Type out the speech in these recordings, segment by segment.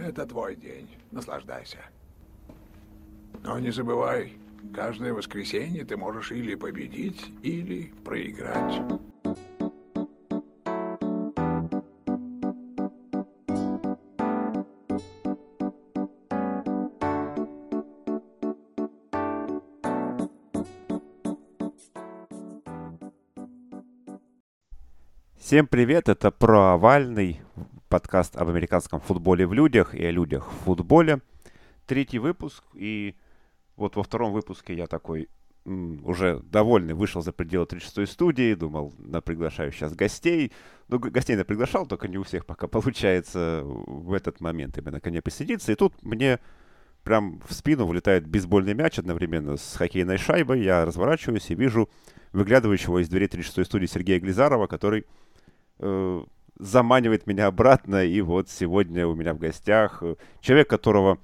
Это твой день. Наслаждайся. Но не забывай, каждое воскресенье ты можешь или победить, или проиграть. Всем привет, это про овальный подкаст об американском футболе в людях и о людях в футболе. Третий выпуск, и вот во втором выпуске я такой уже довольный, вышел за пределы 36 студии, думал, на приглашаю сейчас гостей. Ну, гостей я приглашал, только не у всех пока получается в этот момент именно ко мне присоединиться. И тут мне прям в спину вылетает бейсбольный мяч одновременно с хоккейной шайбой. Я разворачиваюсь и вижу выглядывающего из дверей 36 студии Сергея Глизарова, который э, заманивает меня обратно. И вот сегодня у меня в гостях э, человек, которого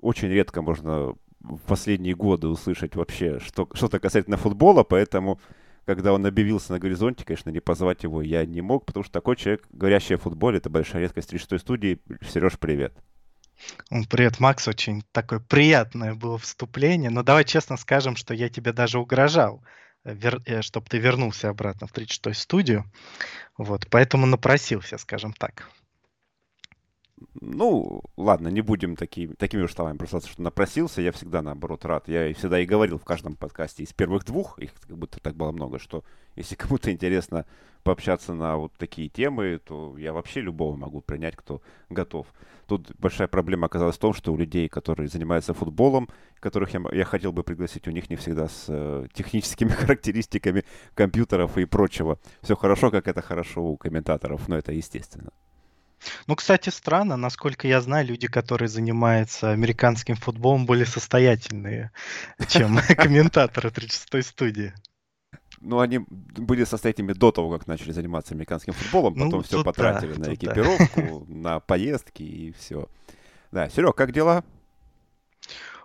очень редко можно в последние годы услышать вообще что, что-то касательно футбола, поэтому когда он объявился на горизонте, конечно, не позвать его я не мог, потому что такой человек, говорящий о футболе, это большая редкость в 36 студии. Сереж, привет. Привет, Макс, очень такое приятное было вступление, но давай честно скажем, что я тебе даже угрожал вер... Э, чтобы ты вернулся обратно в 36-ю студию. Вот, поэтому напросился, скажем так. Ну, ладно, не будем такими, такими уж словами бросаться, что напросился. Я всегда, наоборот, рад. Я всегда и говорил в каждом подкасте из первых двух, их как будто так было много, что если кому-то интересно пообщаться на вот такие темы, то я вообще любого могу принять, кто готов. Тут большая проблема оказалась в том, что у людей, которые занимаются футболом, которых я, я хотел бы пригласить, у них не всегда с э, техническими характеристиками компьютеров и прочего. Все хорошо, как это хорошо у комментаторов, но это естественно. Ну, кстати, странно, насколько я знаю, люди, которые занимаются американским футболом, более состоятельные, чем комментаторы 36-й студии. Ну, они были состоятельными до того, как начали заниматься американским футболом, потом ну, все потратили да, на экипировку, да. на поездки и все. Да, Серег, как дела?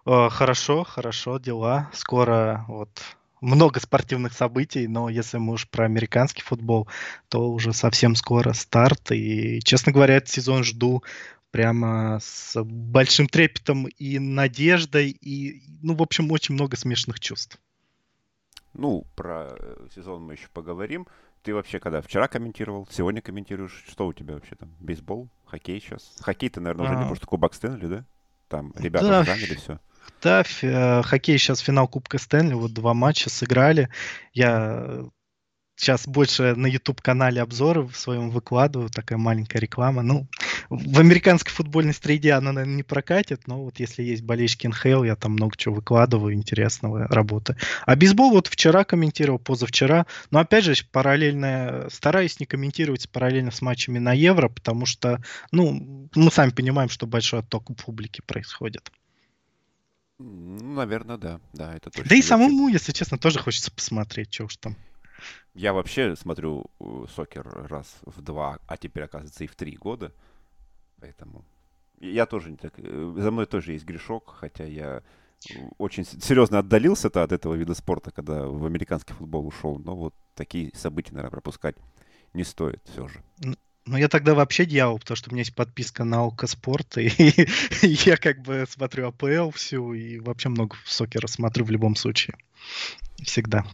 Хорошо, хорошо, дела. Скоро вот много спортивных событий, но если мы уж про американский футбол, то уже совсем скоро старт. И, честно говоря, этот сезон жду прямо с большим трепетом и надеждой, и, ну, в общем, очень много смешанных чувств. Ну, про э, сезон мы еще поговорим. Ты вообще когда вчера комментировал, сегодня комментируешь? Что у тебя вообще там? Бейсбол, хоккей сейчас? Хоккей ты, наверное, уже а... не, потому что Кубок Стэнли, да? Там ребята да, заняли все. Да, э, хоккей сейчас финал Кубка Стэнли, вот два матча сыграли. Я сейчас больше на YouTube-канале обзоры в своем выкладываю, такая маленькая реклама. Ну, в американской футбольной среде она, наверное, не прокатит, но вот если есть болельщики НХЛ, я там много чего выкладываю, интересного работы. А бейсбол вот вчера комментировал, позавчера, но опять же, параллельно, стараюсь не комментировать параллельно с матчами на Евро, потому что, ну, мы сами понимаем, что большой отток публики происходит. Ну, наверное, да. Да, это точно. Да и самому, если честно, тоже хочется посмотреть, что уж там. Я вообще смотрю э, сокер раз в два, а теперь, оказывается, и в три года. Поэтому я тоже не так... Э, за мной тоже есть грешок, хотя я очень серьезно отдалился-то от этого вида спорта, когда в американский футбол ушел. Но вот такие события, наверное, пропускать не стоит все же. Ну, я тогда вообще дьявол, потому что у меня есть подписка на Алка Спорт, и, и я как бы смотрю АПЛ всю, и вообще много сокера смотрю в любом случае. Всегда.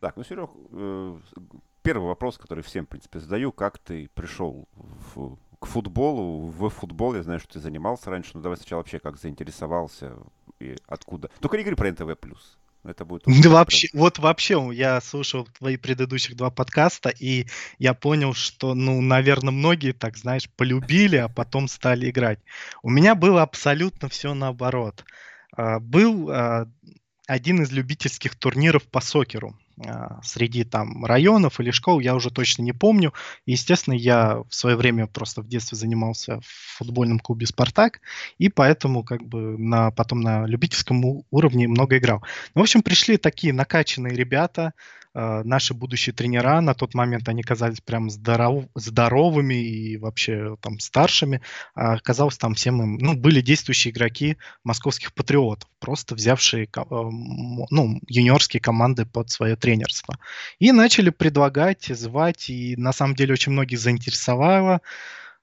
Так, ну, Серег, э, первый вопрос, который всем, в принципе, задаю. Как ты пришел в, к футболу, в футбол? Я знаю, что ты занимался раньше, но давай сначала вообще как заинтересовался и откуда. Только не говори про НТВ+. Это будет... Да вообще, вот вообще, я слушал твои предыдущих два подкаста, и я понял, что, ну, наверное, многие, так знаешь, полюбили, а потом стали играть. У меня было абсолютно все наоборот. А, был а, один из любительских турниров по сокеру. А, среди там районов или школ, я уже точно не помню. естественно, я в свое время просто в детстве занимался в футбольном клубе «Спартак», и поэтому как бы на, потом на любительском уровне много играл. Ну, в общем, пришли такие накачанные ребята, э, наши будущие тренера, на тот момент они казались прям здоров, здоровыми и вообще там старшими, а оказалось там всем им, ну, были действующие игроки московских патриотов, просто взявшие, ну, юниорские команды под свое тренерство. И начали предлагать, звать, и на самом деле очень многих заинтересовало.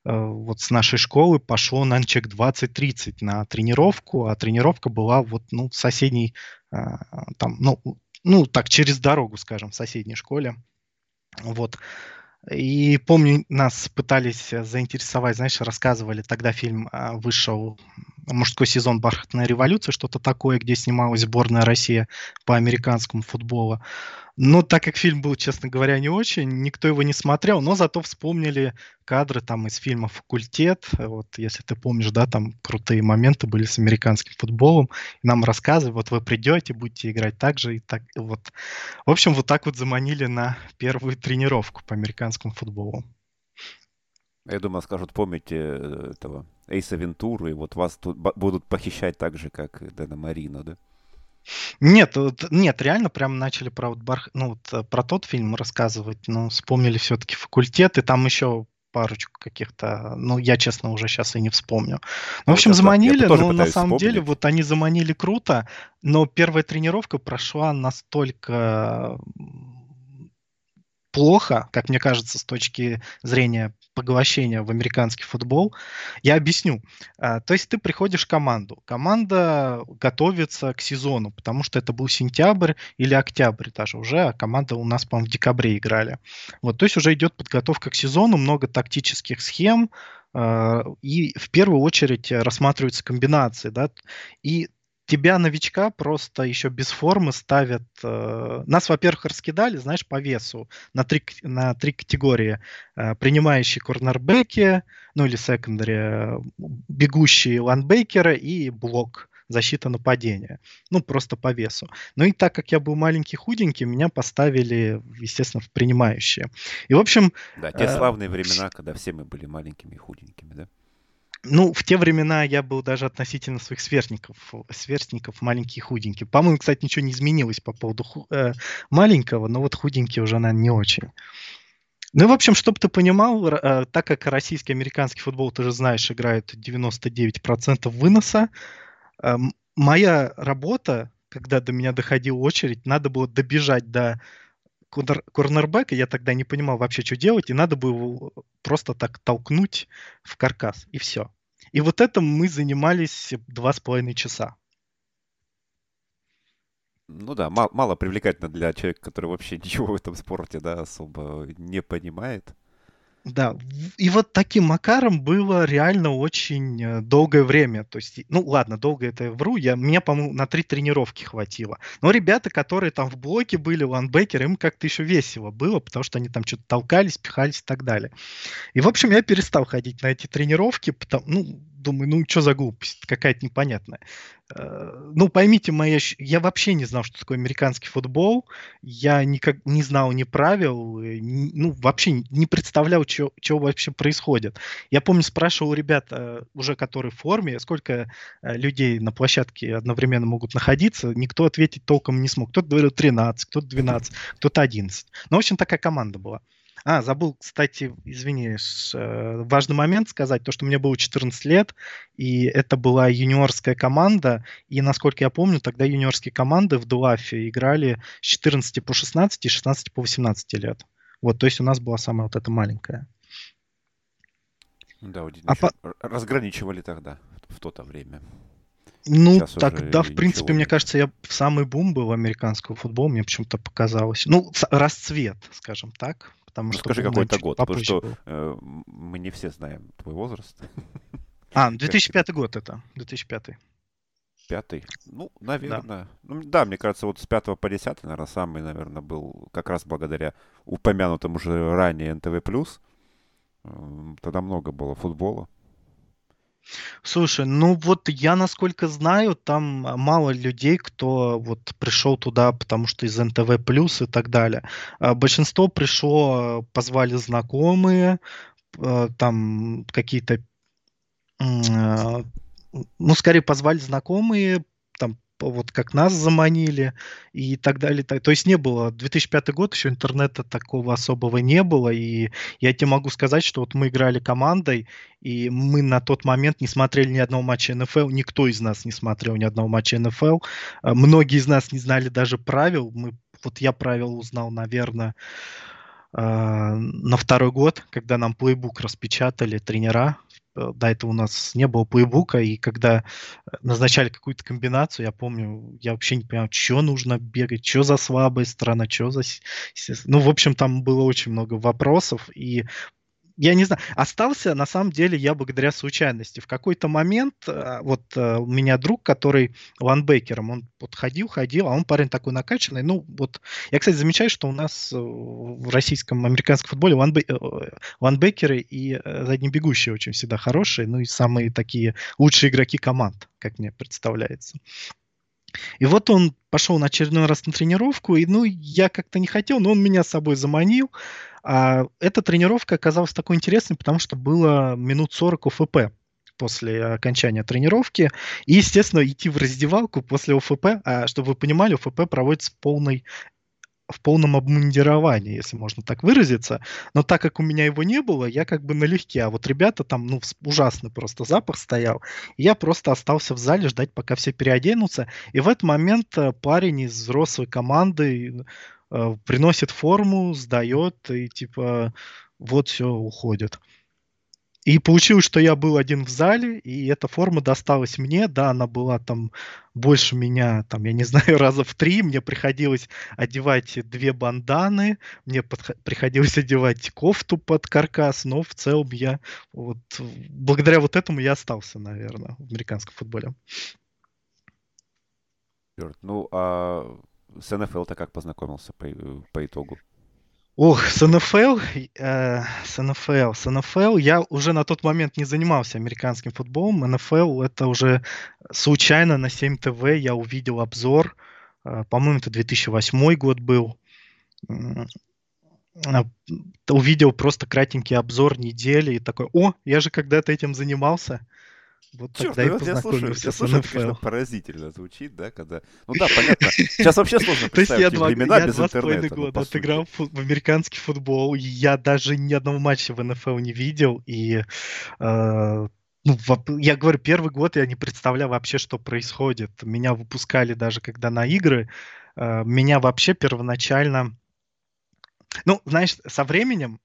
вот с нашей школы пошло, человек 20-30 на тренировку, а тренировка была вот, ну, в соседней, там, ну, ну, так, через дорогу, скажем, в соседней школе. Вот. И помню, нас пытались заинтересовать, знаешь, рассказывали, тогда фильм а, вышел мужской сезон «Бархатная революция», что-то такое, где снималась сборная России по американскому футболу. Но так как фильм был, честно говоря, не очень, никто его не смотрел, но зато вспомнили кадры там из фильма «Факультет». Вот, если ты помнишь, да, там крутые моменты были с американским футболом. И нам рассказывали, вот вы придете, будете играть так же и так. Вот. В общем, вот так вот заманили на первую тренировку по американскому футболу. Я думаю, скажут, помните э, этого Эйса Вентуру, и вот вас тут будут похищать так же, как Дэна Марина, да? Нет, вот, нет, реально прям начали про вот бар, ну вот э, про тот фильм рассказывать, но вспомнили все-таки факультет, и там еще парочку каких-то, ну, я, честно, уже сейчас и не вспомню. Ну, в общем, вот заманили, но на самом вспомнить. деле вот они заманили круто, но первая тренировка прошла настолько плохо, как мне кажется, с точки зрения поглощения в американский футбол. Я объясню. А, то есть ты приходишь в команду. Команда готовится к сезону, потому что это был сентябрь или октябрь даже уже, а команда у нас, по-моему, в декабре играли. Вот, то есть уже идет подготовка к сезону, много тактических схем, а, и в первую очередь рассматриваются комбинации, да, и тебя, новичка, просто еще без формы ставят. Э, нас, во-первых, раскидали, знаешь, по весу на три, на три категории. Э, принимающие корнербеки, ну или секондари, э, бегущие ланбейкеры и блок защита нападения. Ну, просто по весу. Ну и так как я был маленький, худенький, меня поставили, естественно, в принимающие. И, в общем... Да, те э... славные времена, когда все мы были маленькими и худенькими, да? Ну, в те времена я был даже относительно своих сверстников, сверстников маленький и худенький. По-моему, кстати, ничего не изменилось по поводу ху- э, маленького, но вот худенький уже, наверное, не очень. Ну, в общем, чтобы ты понимал, э, так как российский американский футбол, ты же знаешь, играет 99% выноса, э, моя работа, когда до меня доходила очередь, надо было добежать до корнербека, я тогда не понимал вообще, что делать, и надо было просто так толкнуть в каркас, и все. И вот этим мы занимались два с половиной часа. Ну да, мало, мало привлекательно для человека, который вообще ничего в этом спорте, да, особо не понимает. Да, и вот таким макаром было реально очень э, долгое время. То есть, ну ладно, долго это я вру, я, меня, по-моему, на три тренировки хватило. Но ребята, которые там в блоке были, ланбекеры, им как-то еще весело было, потому что они там что-то толкались, пихались и так далее. И, в общем, я перестал ходить на эти тренировки, потому, ну, думаю, ну что за глупость, какая-то непонятная. Э, ну, поймите мои, я вообще не знал, что такое американский футбол, я никак не знал ни правил, э, ну, вообще не представлял, что вообще происходит. Я помню, спрашивал у ребят, э, уже которые в форме, сколько людей на площадке одновременно могут находиться, никто ответить толком не смог. Кто-то говорил 13, кто-то 12, кто-то 11. Ну, в общем, такая команда была. А, забыл, кстати, извини, э, важный момент сказать, то, что мне было 14 лет, и это была юниорская команда, и, насколько я помню, тогда юниорские команды в Дуафе играли с 14 по 16 и 16 по 18 лет. Вот, то есть у нас была самая вот эта маленькая. Да, а по... разграничивали тогда, в то-то время. Ну, Сейчас тогда, в принципе, мне кажется, я в самый бум был американского футбола, мне почему-то показалось. Ну, расцвет, скажем так. Потому ну, что скажи какой-то год, потому что э, мы не все знаем твой возраст. А, 2005 год это, 2005. Пятый? Ну, наверное. Да. Ну, да, мне кажется, вот с пятого по десятый, наверное, самый, наверное, был как раз благодаря упомянутому уже ранее НТВ+. Тогда много было футбола. Слушай, ну вот я, насколько знаю, там мало людей, кто вот пришел туда, потому что из НТВ плюс и так далее. А большинство пришло, позвали знакомые, там какие-то, ну, скорее позвали знакомые, там вот как нас заманили и так далее. То есть не было, 2005 год, еще интернета такого особого не было, и я тебе могу сказать, что вот мы играли командой, и мы на тот момент не смотрели ни одного матча НФЛ, никто из нас не смотрел ни одного матча НФЛ, а многие из нас не знали даже правил, мы, вот я правил узнал, наверное, на второй год, когда нам плейбук распечатали тренера. Э, до этого у нас не было плейбука, и когда назначали какую-то комбинацию, я помню, я вообще не понимал, что нужно бегать, что за слабая сторона, что за... Ну, в общем, там было очень много вопросов, и я не знаю, остался на самом деле я благодаря случайности. В какой-то момент э, вот э, у меня друг, который ланбекером, он вот ходил, а он парень такой накачанный. Ну вот, я, кстати, замечаю, что у нас э, в российском, американском футболе ланбе, ланбекеры и заднебегущие очень всегда хорошие, ну и самые такие лучшие игроки команд, как мне представляется. И вот он пошел на очередной раз на тренировку, и ну я как-то не хотел, но он меня с собой заманил. А эта тренировка оказалась такой интересной, потому что было минут 40 ОФП после окончания тренировки. И, естественно, идти в раздевалку после ОФП, а, чтобы вы понимали, ОФП проводится полной в полном обмундировании, если можно так выразиться. Но так как у меня его не было, я как бы налегке. А вот ребята там, ну, ужасный просто запах стоял. Я просто остался в зале ждать, пока все переоденутся. И в этот момент э, парень из взрослой команды приносит форму, сдает и типа вот все уходит. И получилось, что я был один в зале, и эта форма досталась мне. Да, она была там больше меня, там, я не знаю, раза в три. Мне приходилось одевать две банданы, мне подх... приходилось одевать кофту под каркас, но в целом я вот благодаря вот этому я остался, наверное, в американском футболе. Ну, а с НФЛ-то как познакомился по, по итогу? Ох, с НФЛ, э, с НФЛ, с НФЛ я уже на тот момент не занимался американским футболом. НФЛ это уже случайно на 7 ТВ я увидел обзор. Э, по-моему, это 2008 год был. Э, увидел просто кратенький обзор недели и такой, о, я же когда-то этим занимался. Вот Черт, тогда ну, вот я слушаю, я слушаю, это, конечно, поразительно звучит, да, когда... Ну да, понятно. Сейчас вообще сложно представить я времена я без интернета. года ну, отыграл в американский футбол. Я даже ни одного матча в НФЛ не видел. И э, ну, я говорю, первый год я не представлял вообще, что происходит. Меня выпускали даже когда на игры. Э, меня вообще первоначально... Ну, знаешь, со временем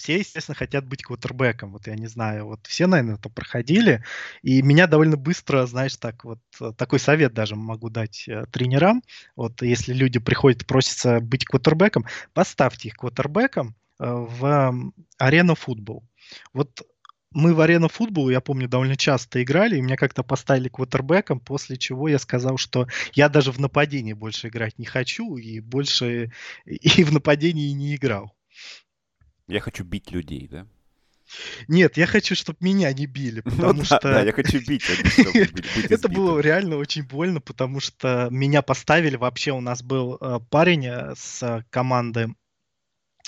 все, естественно, хотят быть квотербеком. Вот я не знаю, вот все, наверное, это проходили. И меня довольно быстро, знаешь, так вот, э, такой совет даже могу дать э, тренерам. Вот если люди приходят, просятся быть квотербеком, поставьте их квотербеком э, в арену футбол. Вот мы в арену футбол, я помню, довольно часто играли, и меня как-то поставили квотербеком, после чего я сказал, что я даже в нападении больше играть не хочу, и больше и в нападении не играл. Я хочу бить людей, да? Нет, я хочу, чтобы меня не били, ну потому ну, что... Да, я хочу бить, а Это было реально очень больно, потому что меня поставили, вообще у нас был э, парень э, с команды,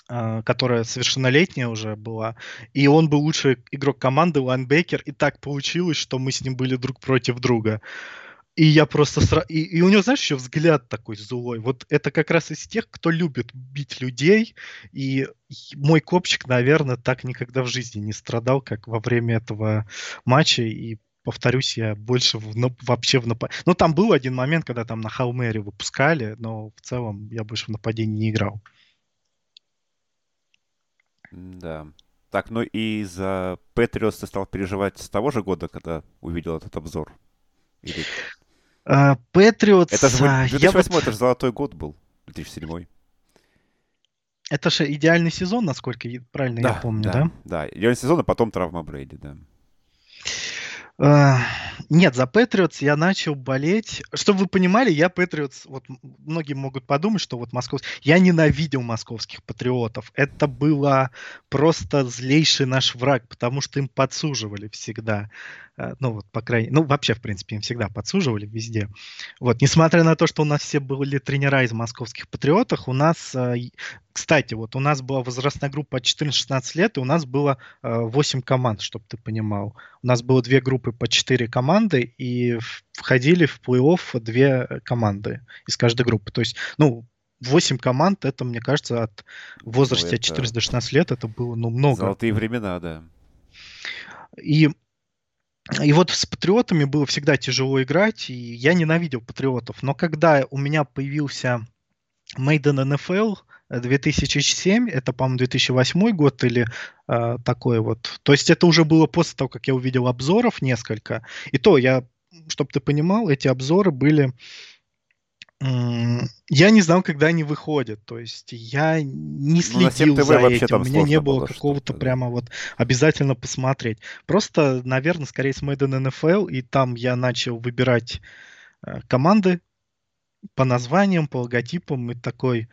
э, которая совершеннолетняя уже была, и он был лучший игрок команды, лайнбекер, и так получилось, что мы с ним были друг против друга. И я просто сразу... И, и у него, знаешь, еще взгляд такой злой. Вот это как раз из тех, кто любит бить людей. И мой копчик, наверное, так никогда в жизни не страдал, как во время этого матча. И повторюсь, я больше в, ну, вообще в нападении... Ну, там был один момент, когда там на Халмере выпускали, но в целом я больше в нападении не играл. Да. Так, ну и за Патриос ты стал переживать с того же года, когда увидел этот обзор? Или... Патриотс... Это же 2008 вот... это же золотой год был, 2007 это же идеальный сезон, насколько правильно да, я помню, да? Да, да. идеальный сезон, а потом травма Брейди, да. Uh, нет, за Патриотс я начал болеть. Чтобы вы понимали, я Патриотс, вот многие могут подумать, что вот московский... Я ненавидел московских патриотов. Это было просто злейший наш враг, потому что им подсуживали всегда. Э, ну вот, по крайней ну вообще, в принципе, им всегда подсуживали везде. Вот, несмотря на то, что у нас все были тренера из московских патриотов, у нас, э, кстати, вот у нас была возрастная группа от 14-16 лет, и у нас было 8 э, команд, чтобы ты понимал. У нас было две группы по 4 команды, и входили в плей-офф две команды из каждой группы. То есть, ну, 8 команд, это, мне кажется, от возраста ну, от 14 до 16 лет, это было, ну, много. Золотые времена, да. И и вот с патриотами было всегда тяжело играть, и я ненавидел патриотов. Но когда у меня появился Maiden NFL 2007, это, по-моему, 2008 год или э, такой вот. То есть это уже было после того, как я увидел обзоров несколько. И то я, чтобы ты понимал, эти обзоры были я не знал, когда они выходят. То есть я не ну, следил ну, за этим. У меня не было какого-то прямо вот обязательно посмотреть. Просто, наверное, скорее с Made in NFL, и там я начал выбирать э, команды по названиям, по логотипам, и такой,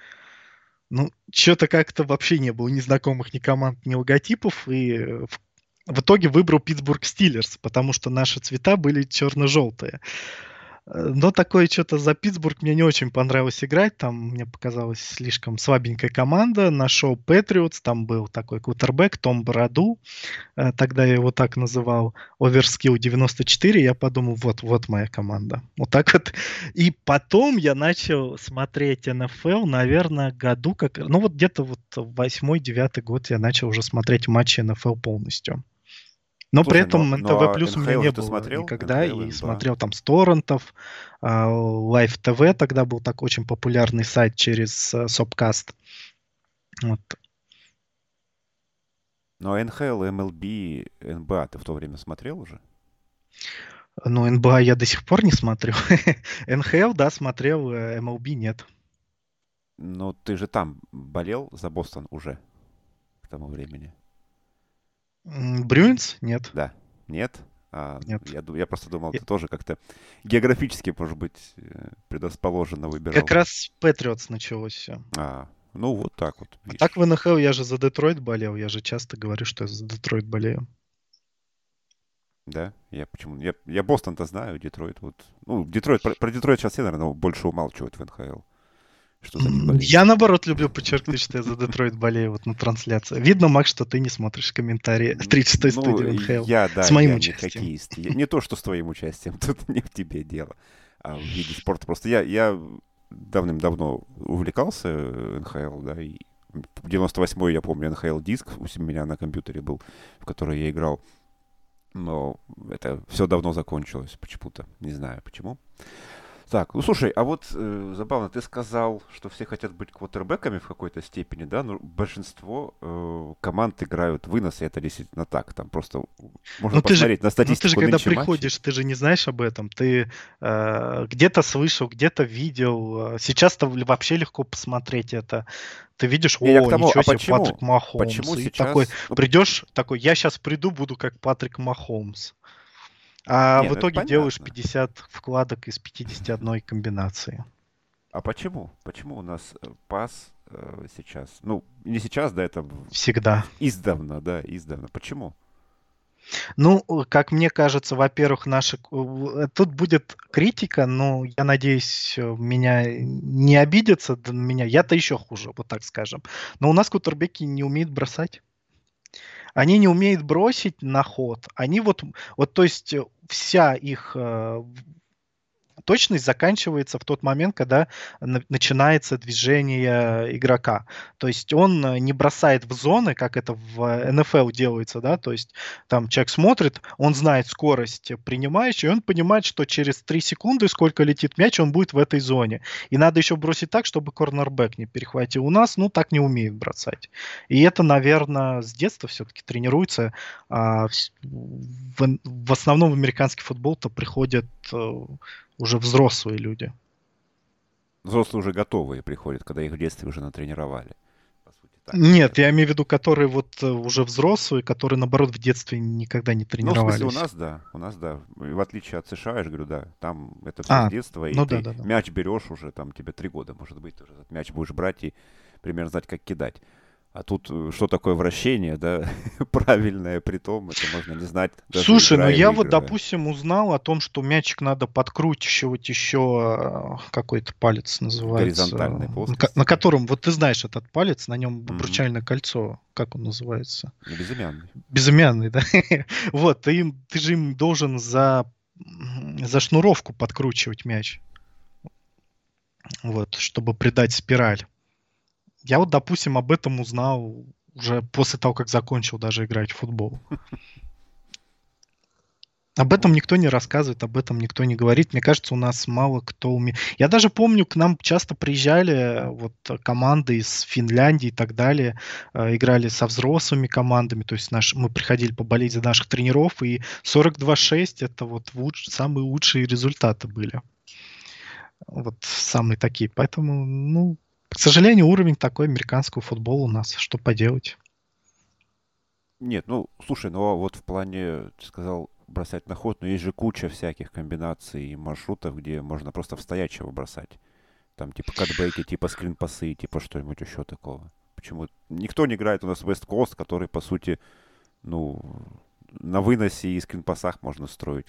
ну, что-то как-то вообще не было ни знакомых ни команд, ни логотипов, и в, в итоге выбрал Питтсбург Стиллерс, потому что наши цвета были черно-желтые. Но такое что-то за Питтсбург мне не очень понравилось играть. Там мне показалась слишком слабенькая команда. Нашел Патриотс, там был такой кутербэк Том Бороду. Э, тогда я его так называл. Оверскилл 94. Я подумал, вот, вот моя команда. Вот так вот. И потом я начал смотреть НФЛ, наверное, году как... Ну вот где-то вот восьмой-девятый год я начал уже смотреть матчи НФЛ полностью. Но Слушай, при этом но, НТВ но плюс у меня не было смотрел? никогда. НХЛ, и да. смотрел там с торрентов, Live TV тогда был так очень популярный сайт через uh, Сопкаст. Вот. Но НХЛ, МЛБ, НБА ты в то время смотрел уже? Ну, НБА я до сих пор не смотрю. НХЛ, да, смотрел, МЛБ нет. Ну, ты же там болел за Бостон уже к тому времени. Брюинс? Нет. Да. Нет? А, Нет. Я, я просто думал, ты тоже как-то географически, может быть, э, предрасположенно выбирал. Как раз Патриотс началось все. А, ну вот так вот. А так в НХЛ я же за Детройт болел. Я же часто говорю, что я за Детройт болею. Да, я почему? Я, я Бостон-то знаю, Детройт вот. Ну, Детройт, про, про Детройт сейчас все, наверное, больше умалчивают в НХЛ. Что за Я, наоборот, люблю подчеркнуть, что я за Детройт болею вот на трансляции. Видно, Макс, что ты не смотришь комментарии 36-й ну, студии НХЛ я, да, с моим я участием. Хоккеист. не то, что с твоим участием, тут не в тебе дело, а в виде спорта. Просто я, я давным-давно увлекался НХЛ, да, и в 98-й, я помню, НХЛ-диск у меня на компьютере был, в который я играл. Но это все давно закончилось почему-то. Не знаю почему. Так, ну слушай, а вот э, забавно, ты сказал, что все хотят быть квотербеками в какой-то степени, да, но большинство э, команд играют вынос, и это действительно так. Там просто можно но посмотреть же, на статистику. Но ты же, когда приходишь, матчей. ты же не знаешь об этом. Ты э, где-то слышал, где-то видел. Сейчас-то вообще легко посмотреть это. Ты видишь, о, я тому, ничего а себе, почему? Патрик Махомс. Почему и сейчас... такой, ну, придешь, такой, я сейчас приду, буду как Патрик Махомс. А Не, в ну итоге делаешь 50 вкладок из 51 комбинации. А почему? Почему у нас э, пас э, сейчас? Ну, не сейчас, да, это... Всегда. Издавна, да, издавна. Почему? Ну, как мне кажется, во-первых, наши... Э, тут будет критика, но я надеюсь, э, меня не обидятся на меня. Я-то еще хуже, вот так скажем. Но у нас кутербеки не умеют бросать они не умеют бросить на ход. Они вот, вот то есть э, вся их э, точность заканчивается в тот момент, когда начинается движение игрока. То есть он э, не бросает в зоны, как это в НФЛ делается, да, то есть там человек смотрит, он знает скорость принимающей, и он понимает, что через 3 секунды, сколько летит мяч, он будет в этой зоне. И надо еще бросить так, чтобы корнербэк не перехватил. У нас, ну, так не умеют бросать. И это, наверное, с детства все-таки тренируется. А в, в основном в американский футбол-то приходят э, уже взрослые люди. Взрослые уже готовые приходят, когда их в детстве уже натренировали. так. Нет, я имею в виду, которые вот э, уже взрослые, которые, наоборот, в детстве никогда не тренировались. Ну, в смысле, у нас, да, у нас, да. В отличие от США, я же говорю, да, там это все а, с детства, и ну, ты да, да, мяч берешь уже, там тебе три года, может быть, уже мяч будешь брать и примерно знать, как кидать. А тут э, что такое вращение, да, правильное, при том, это можно не знать. Слушай, ну я вот, допустим, узнал о том, что мячик надо подкручивать еще э, какой-то палец называется. Горизонтальный плоскости. На котором, вот ты знаешь этот палец, на нем обручальное mm-hmm. кольцо, как он называется? Безымянный. Безымянный, да. вот, ты, им, ты же им должен за, за шнуровку подкручивать мяч. Вот, чтобы придать спираль. Я вот, допустим, об этом узнал уже после того, как закончил даже играть в футбол. Об этом никто не рассказывает, об этом никто не говорит. Мне кажется, у нас мало кто умеет. Я даже помню, к нам часто приезжали э, вот команды из Финляндии и так далее, э, играли со взрослыми командами, то есть наш, мы приходили поболеть за наших тренеров, и 42-6 это вот луч, самые лучшие результаты были. Вот самые такие. Поэтому, ну, к сожалению, уровень такой американского футбола у нас. Что поделать? Нет, ну, слушай, ну а вот в плане, ты сказал, бросать на ход, но есть же куча всяких комбинаций и маршрутов, где можно просто в стоячего бросать. Там типа катбэки, типа скринпасы, типа что-нибудь еще такого. Почему? Никто не играет у нас West Coast, который, по сути, ну, на выносе и скринпасах можно строить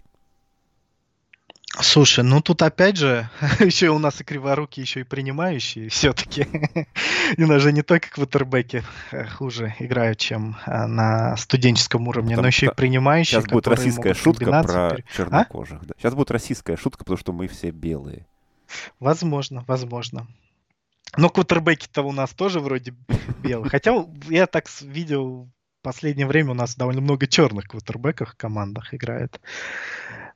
Слушай, ну тут опять же, еще у нас и криворуки, еще и принимающие все-таки. и даже не только квотербеки э, хуже играют, чем э, на студенческом уровне, но еще и принимающие. Сейчас будет российская шутка про а? чернокожих. Да. Сейчас будет российская шутка, потому что мы все белые. Возможно, возможно. Но квотербеки-то у нас тоже вроде белые. Хотя я так видел в последнее время у нас довольно много черных квотербеков в командах играет.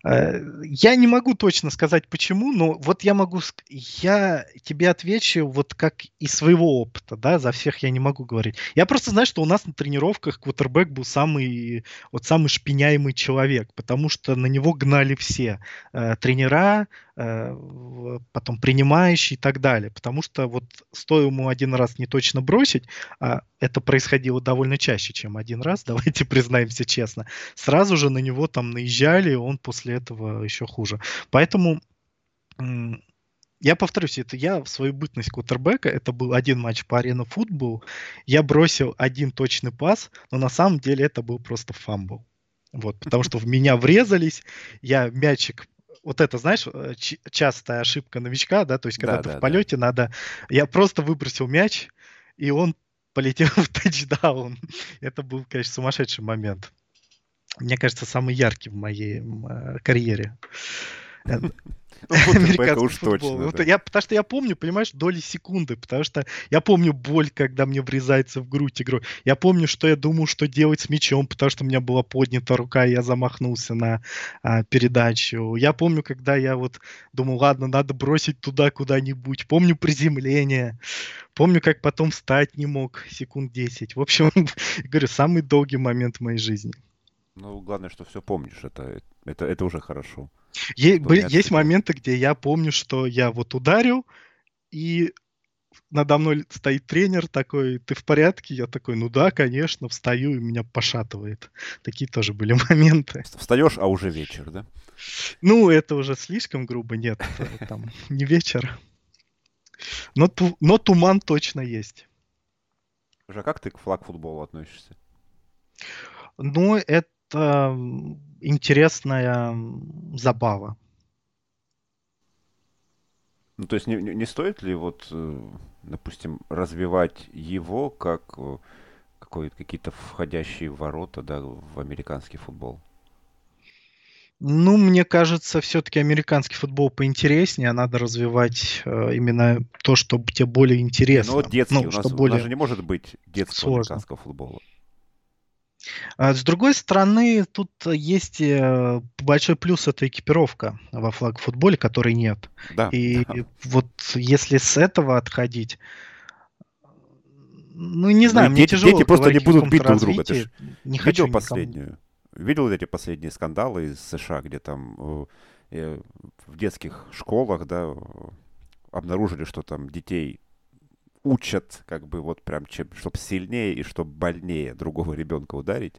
Э, я не могу точно сказать почему, но вот я могу, я тебе отвечу вот как из своего опыта, да, за всех я не могу говорить. Я просто знаю, что у нас на тренировках квотербек был самый, вот самый шпиняемый человек, потому что на него гнали все. Э, тренера, э, потом принимающие и так далее. Потому что вот стоило ему один раз не точно бросить, а это происходило довольно чаще, чем один раз, давайте признаемся честно, сразу же на него там наезжали, он после этого еще хуже. Поэтому я повторюсь, это я в свою бытность квотербека, это был один матч по арена футбол, я бросил один точный пас, но на самом деле это был просто fumble. Вот, потому что в меня врезались, я мячик вот это, знаешь, э, частая ошибка новичка, да, то есть когда да, ты да, в полете да. надо, я просто выбросил мяч, и он полетел в тачдаун. Это был, конечно, сумасшедший момент мне кажется, самый яркий в моей э, карьере. Ну, американский уж. Точно, вот да. я, потому что я помню, понимаешь, доли секунды, потому что я помню боль, когда мне врезается в грудь игру. Я помню, что я думал, что делать с мячом, потому что у меня была поднята рука, и я замахнулся на а, передачу. Я помню, когда я вот думал, ладно, надо бросить туда куда-нибудь. Помню приземление. Помню, как потом встать не мог секунд 10. В общем, говорю, самый долгий момент в моей жизни. Ну, главное, что все помнишь, это, это, это уже хорошо. Е- были, есть моменты, где я помню, что я вот ударил, и надо мной стоит тренер такой, ты в порядке? Я такой, ну да, конечно, встаю, и меня пошатывает. Такие тоже были моменты. Встаешь, а уже вечер, да? Ну, это уже слишком грубо, нет, там не вечер. Но, но туман точно есть. Уже как ты к флаг-футболу относишься? Ну, это это интересная забава. Ну, то есть не, не стоит ли вот, э, допустим, развивать его как э, какие-то входящие ворота да, в американский футбол? Ну, мне кажется, все-таки американский футбол поинтереснее, а надо развивать э, именно то, что тебе более интересно. Ну, вот детский, ну, у, нас, более... у нас же не может быть детского Сложно. американского футбола. А, с другой стороны, тут есть э, большой плюс это экипировка во флаг-футболе, которой нет. Да, И да. вот если с этого отходить, ну не знаю, ну, мне дети, тяжело. Дети просто не будут бить друг друга. Ты не хочу видел последнюю? Видел эти последние скандалы из США, где там э, э, в детских школах, да, обнаружили, что там детей учат, как бы вот прям, чтобы сильнее и чтобы больнее другого ребенка ударить.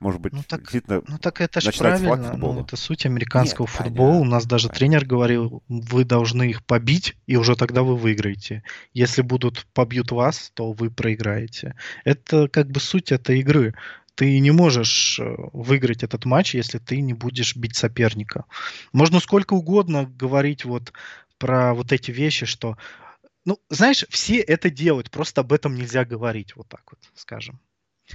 Может быть, ну так, действительно ну так это же правильно. Ну, это суть американского Нет, футбола. Понятно, У нас даже понятно. тренер говорил, вы должны их побить, и уже тогда вы выиграете. Если будут побьют вас, то вы проиграете. Это как бы суть этой игры. Ты не можешь э, выиграть этот матч, если ты не будешь бить соперника. Можно сколько угодно говорить вот про вот эти вещи, что ну, знаешь, все это делают, просто об этом нельзя говорить, вот так вот, скажем.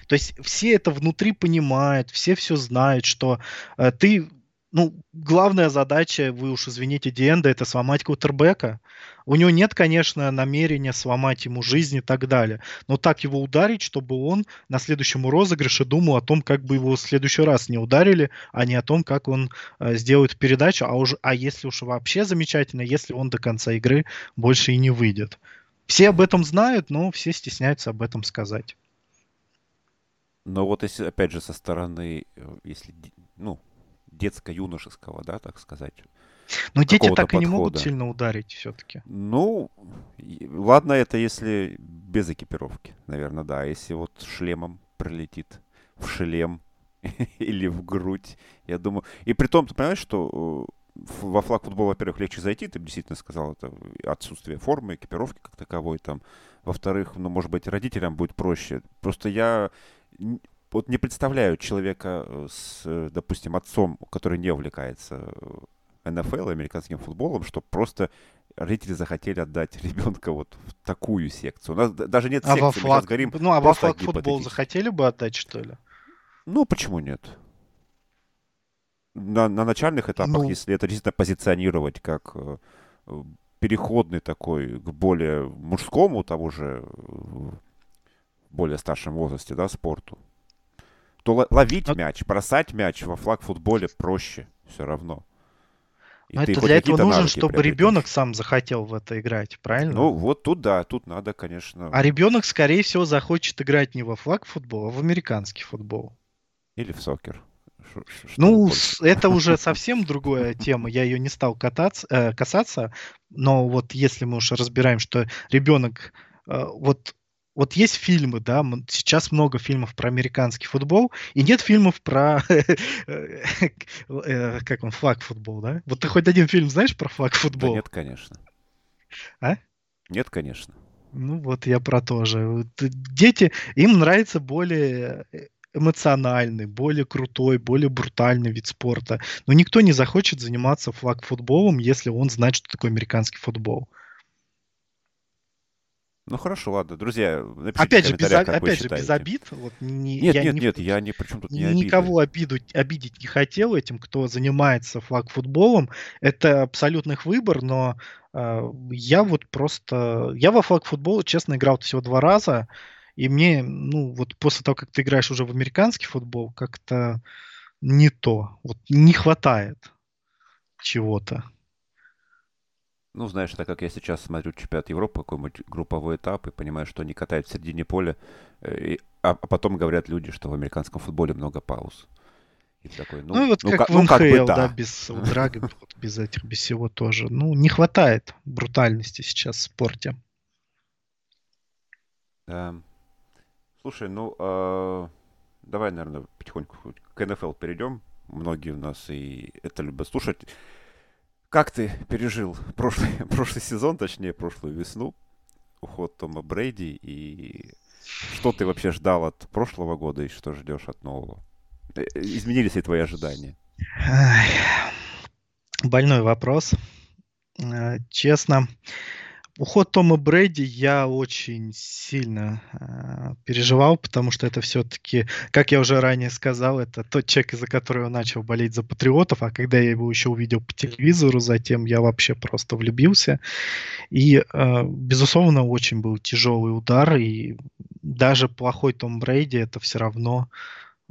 То есть все это внутри понимают, все все знают, что э, ты ну, главная задача, вы уж извините, Диэнда, это сломать кутербека. У него нет, конечно, намерения сломать ему жизнь и так далее. Но так его ударить, чтобы он на следующем розыгрыше думал о том, как бы его в следующий раз не ударили, а не о том, как он э, сделает передачу. А, уже, а если уж вообще замечательно, если он до конца игры больше и не выйдет. Все об этом знают, но все стесняются об этом сказать. Но вот если, опять же, со стороны, э, если, ну, детско-юношеского, да, так сказать. Но дети так подхода. и не могут сильно ударить все-таки. Ну, ладно, это если без экипировки, наверное, да. Если вот шлемом прилетит в шлем или в грудь, я думаю. И при том, ты понимаешь, что э, во флаг футбола, во-первых, легче зайти, ты действительно сказал, это отсутствие формы, экипировки как таковой там. Во-вторых, ну, может быть, родителям будет проще. Просто я вот не представляю человека э, с, э, допустим, отцом, который не увлекается НФЛ, американским футболом, что просто родители захотели отдать ребенка вот в такую секцию. У нас даже нет а секции, во флаг... говорим Ну, а во флаг футбол захотели бы отдать, что ли? Ну, почему нет? На, на начальных этапах, ну... если это действительно позиционировать как э, переходный такой к более мужскому, того же более старшем возрасте, да, спорту, то ловить а... мяч, бросать мяч во флаг футболе проще все равно. И Но это для этого нужно, чтобы ребенок сам захотел в это играть, правильно? Ну вот тут да, тут надо, конечно. А ребенок, скорее всего, захочет играть не во флаг футбол, а в американский футбол. Или в сокер. Ну, это уже совсем другая тема. Я ее не стал кататься, э, касаться. Но вот если мы уж разбираем, что ребенок э, вот вот есть фильмы, да, сейчас много фильмов про американский футбол, и нет фильмов про, э, как он, флаг футбол, да? Вот ты хоть один фильм знаешь про флаг футбол? Да нет, конечно. А? Нет, конечно. Ну вот я про то же. Дети, им нравится более эмоциональный, более крутой, более брутальный вид спорта. Но никто не захочет заниматься флаг футболом, если он знает, что такое американский футбол. Ну хорошо, ладно, друзья, напишите опять же, без, опять же, без обид. Вот, не, нет, я нет, не, нет, я ни при чем тут не Никого обиду, обидеть не хотел этим, кто занимается флаг-футболом. Это абсолютный выбор, но э, я вот просто... Я во флаг-футбол, честно, играл всего два раза, и мне, ну, вот после того, как ты играешь уже в американский футбол, как-то не то. Вот не хватает чего-то. Ну, знаешь, так как я сейчас смотрю чемпионат Европы, какой-нибудь групповой этап, и понимаю, что они катают в середине поля, э, и, а, а потом говорят люди, что в американском футболе много пауз. И такой, ну, ну, вот ну, как, как в НХЛ, ну, как бы, да. да, без драга, без этих, без всего тоже. Ну, не хватает брутальности сейчас в спорте. Да. Слушай, ну, э, давай, наверное, потихоньку к НФЛ перейдем. Многие у нас и это любят слушать. Как ты пережил прошлый, прошлый сезон, точнее, прошлую весну, уход Тома Брейди, и что ты вообще ждал от прошлого года и что ждешь от нового? Э, э, изменились ли твои ожидания? Больной вопрос. Э, честно, Уход Тома Брэди я очень сильно э, переживал, потому что это все-таки, как я уже ранее сказал, это тот человек, из-за которого начал болеть за патриотов, а когда я его еще увидел по телевизору, затем я вообще просто влюбился. И, э, безусловно, очень был тяжелый удар, и даже плохой Том Брейди это все равно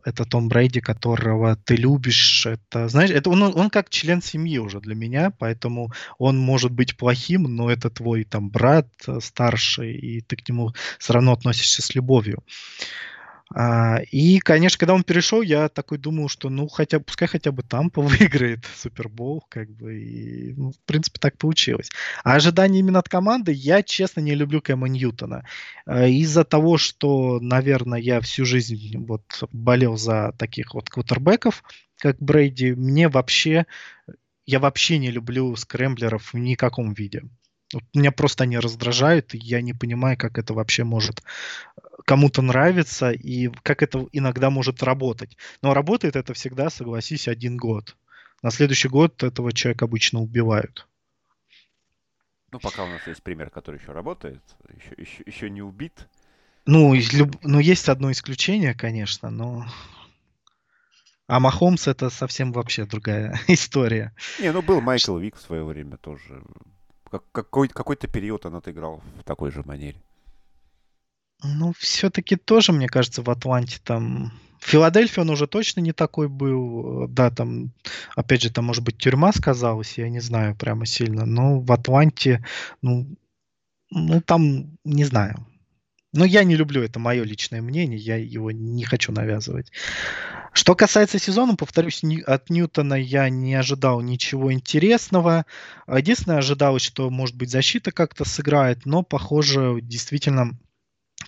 это Том Брейди, которого ты любишь. Это, знаешь, это он, он как член семьи уже для меня, поэтому он может быть плохим, но это твой там брат э, старший, и ты к нему все равно относишься с любовью. А, и, конечно, когда он перешел, я такой думал, что ну хотя пускай хотя бы Тампа выиграет Супербол, как бы, и, ну, в принципе, так получилось. А ожидания именно от команды, я, честно, не люблю Кэма Ньютона. А, из-за того, что, наверное, я всю жизнь вот болел за таких вот квотербеков, как Брейди, мне вообще, я вообще не люблю скрэмблеров в никаком виде. Меня просто они раздражают, и я не понимаю, как это вообще может кому-то нравиться и как это иногда может работать. Но работает это всегда, согласись, один год. На следующий год этого человека обычно убивают. Ну, пока у нас есть пример, который еще работает, еще, еще, еще не убит. Ну, люб... ну, есть одно исключение, конечно, но А Махомс это совсем вообще другая история. Не, ну был Майкл Вик в свое время тоже. Как, какой, какой-то период он отыграл в такой же манере. Ну, все-таки тоже, мне кажется, в Атланте там... В Филадельфии он уже точно не такой был. Да, там, опять же, там, может быть, тюрьма сказалась, я не знаю прямо сильно. Но в Атланте, ну, ну там, не знаю. Но я не люблю, это мое личное мнение, я его не хочу навязывать. Что касается сезона, повторюсь, от Ньютона я не ожидал ничего интересного. Единственное, ожидалось, что, может быть, защита как-то сыграет, но, похоже, действительно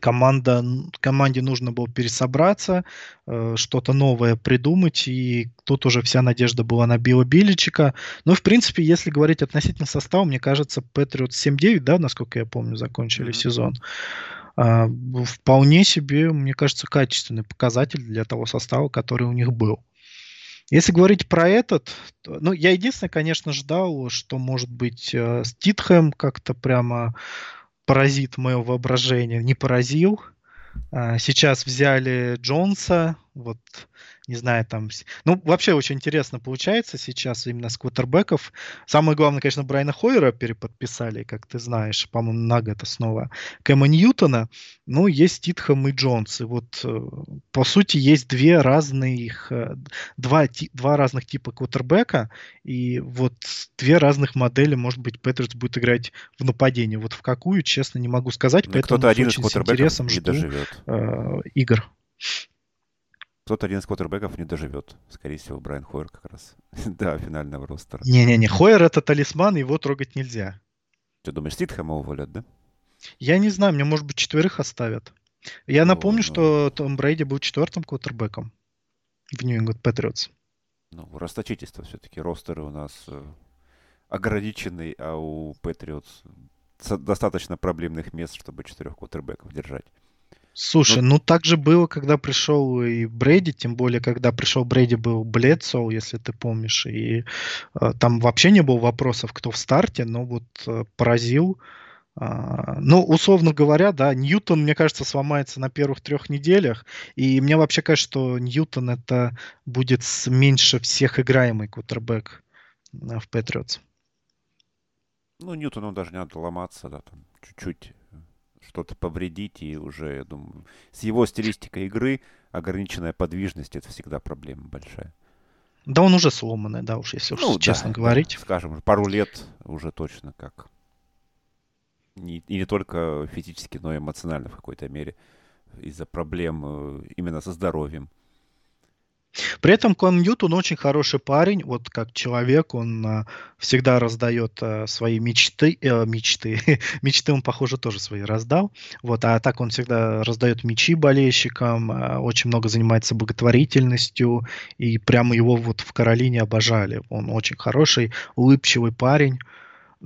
команда, команде нужно было пересобраться, э, что-то новое придумать, и тут уже вся надежда была на Билла Биличика. Ну, в принципе, если говорить относительно состава, мне кажется, Патриот 7-9, да, насколько я помню, закончили mm-hmm. сезон. А, вполне себе, мне кажется, качественный показатель для того состава, который у них был. Если говорить про этот, то, ну, я единственное, конечно, ждал, что, может быть, э, Ститхэм как-то прямо поразит мое воображение. Не поразил. А, сейчас взяли Джонса, вот не знаю, там... Ну, вообще очень интересно получается сейчас именно с квотербеков. Самое главное, конечно, Брайана Хойера переподписали, как ты знаешь, по-моему, на год снова. Кэма Ньютона, ну, есть Титхам и Джонс. И вот, э, по сути, есть две разных, э, два, два разных типа квотербека, и вот две разных модели, может быть, Патриотс будет играть в нападении. Вот в какую, честно, не могу сказать, ну, поэтому кто-то один из квотербеков не жду доживет. Э, игр. Кто-то один из квотербеков не доживет. Скорее всего, Брайан Хойер как раз. да, финального ростера. Не-не-не, Хойер это талисман, его трогать нельзя. Ты думаешь, Ситхэма уволят, да? Я не знаю, мне, может быть, четверых оставят. Я ну, напомню, ну... что Том Брейди был четвертым квотербеком в Нью-Ингленд Патриотс. Ну, расточительство все-таки. Ростеры у нас э, ограниченный, а у Патриотс достаточно проблемных мест, чтобы четырех квотербеков держать. Слушай, ну, ну так же было, когда пришел и Брэди, тем более, когда пришел Брэди, был Бледсоу, если ты помнишь, и э, там вообще не было вопросов, кто в старте, но вот э, поразил. Э, ну, условно говоря, да, Ньютон, мне кажется, сломается на первых трех неделях, и мне вообще кажется, что Ньютон это будет меньше всех играемый кутербэк э, в Патриотс. Ну, Ньютону даже не надо ломаться, да, там чуть-чуть что-то повредить, и уже, я думаю, с его стилистикой игры ограниченная подвижность — это всегда проблема большая. Да он уже сломанный, да уж, если ну, уж честно да, говорить. Да, скажем, пару лет уже точно как. И не только физически, но и эмоционально в какой-то мере из-за проблем э, именно со здоровьем. При этом Кон Ньют, он очень хороший парень, вот как человек, он а, всегда раздает а, свои мечты, э, мечты, мечты он, похоже, тоже свои раздал, вот, а так он всегда раздает мечи болельщикам, а, очень много занимается благотворительностью, и прямо его вот в Каролине обожали, он очень хороший, улыбчивый парень,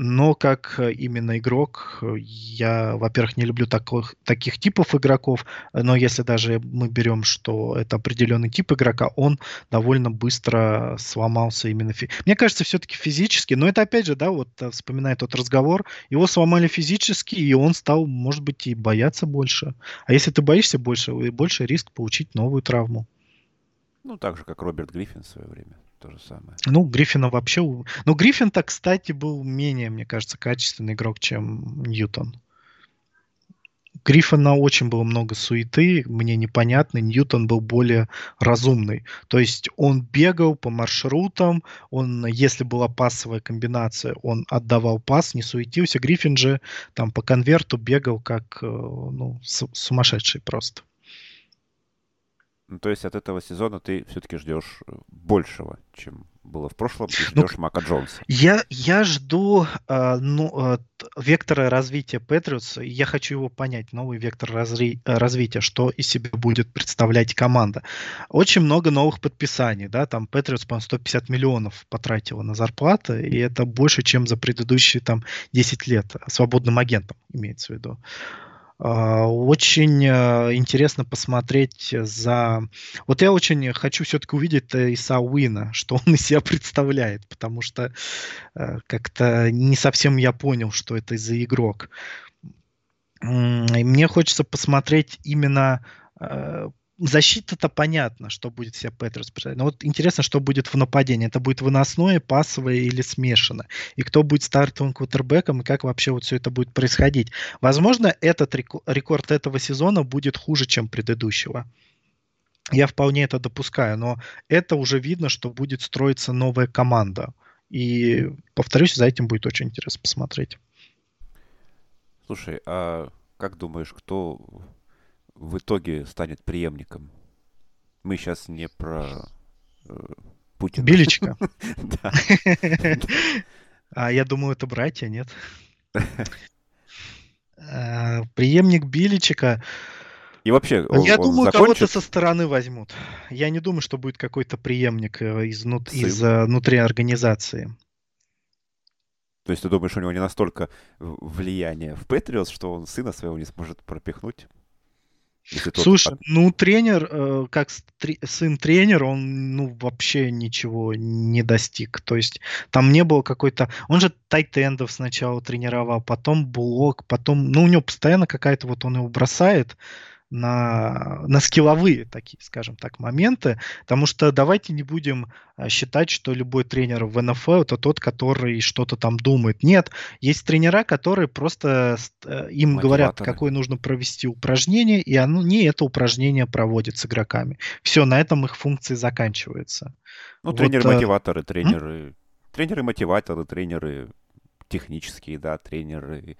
но как э, именно игрок, э, я, во-первых, не люблю таких, таких типов игроков, но если даже мы берем, что это определенный тип игрока, он довольно быстро сломался именно... Фи... Мне кажется, все-таки физически, но это опять же, да, вот э, вспоминая тот разговор, его сломали физически, и он стал, может быть, и бояться больше. А если ты боишься больше, больше риск получить новую травму. Ну, так же, как Роберт Гриффин в свое время то же самое. Ну, Гриффина вообще... Ну, Гриффин-то, кстати, был менее, мне кажется, качественный игрок, чем Ньютон. Гриффина очень было много суеты, мне непонятно. Ньютон был более разумный. То есть он бегал по маршрутам, он, если была пасовая комбинация, он отдавал пас, не суетился. Гриффин же там по конверту бегал как э, ну, сумасшедший просто. Ну, то есть от этого сезона ты все-таки ждешь э, большего, чем было в прошлом, ты ждешь ну, Мака Джонса. Я, я жду э, ну, э, вектора развития Патриотса, и я хочу его понять, новый вектор разри, развития, что из себя будет представлять команда. Очень много новых подписаний, да, там Патриотс, по 150 миллионов потратила на зарплаты, и это больше, чем за предыдущие там 10 лет свободным агентом, имеется в виду. Очень э, интересно посмотреть за... Вот я очень хочу все-таки увидеть Иса Уина, что он из себя представляет, потому что э, как-то не совсем я понял, что это за игрок. И мне хочется посмотреть именно э, защита-то понятно, что будет вся Патриотс Но вот интересно, что будет в нападении. Это будет выносное, пасовое или смешано. И кто будет стартовым квотербеком, и как вообще вот все это будет происходить. Возможно, этот рекорд этого сезона будет хуже, чем предыдущего. Я вполне это допускаю, но это уже видно, что будет строиться новая команда. И, повторюсь, за этим будет очень интересно посмотреть. Слушай, а как думаешь, кто в итоге станет преемником? Мы сейчас не про э, Путина. Билечка. А я думаю, это братья, нет? А, преемник Биличика. И вообще, он, я думаю, закончит... кого-то со стороны возьмут. Я не думаю, что будет какой-то преемник э, из, из э, внутри организации. То есть ты думаешь, у него не настолько влияние в Патриотс, что он сына своего не сможет пропихнуть? Слушай, тот... ну тренер, э, как сын тренер, он ну вообще ничего не достиг. То есть там не было какой-то... Он же тайтендов сначала тренировал, потом блок, потом... Ну у него постоянно какая-то вот он его бросает, на, на скилловые такие, скажем так, моменты, потому что давайте не будем а, считать, что любой тренер в НФЛ это тот, который что-то там думает. Нет, есть тренера, которые просто э, им говорят, какое нужно провести упражнение, и оно не это упражнение проводит с игроками. Все, на этом их функции заканчиваются. Ну, вот, тренеры-мотиваторы, тренеры, тренеры-мотиваторы, тренеры технические, да, тренеры,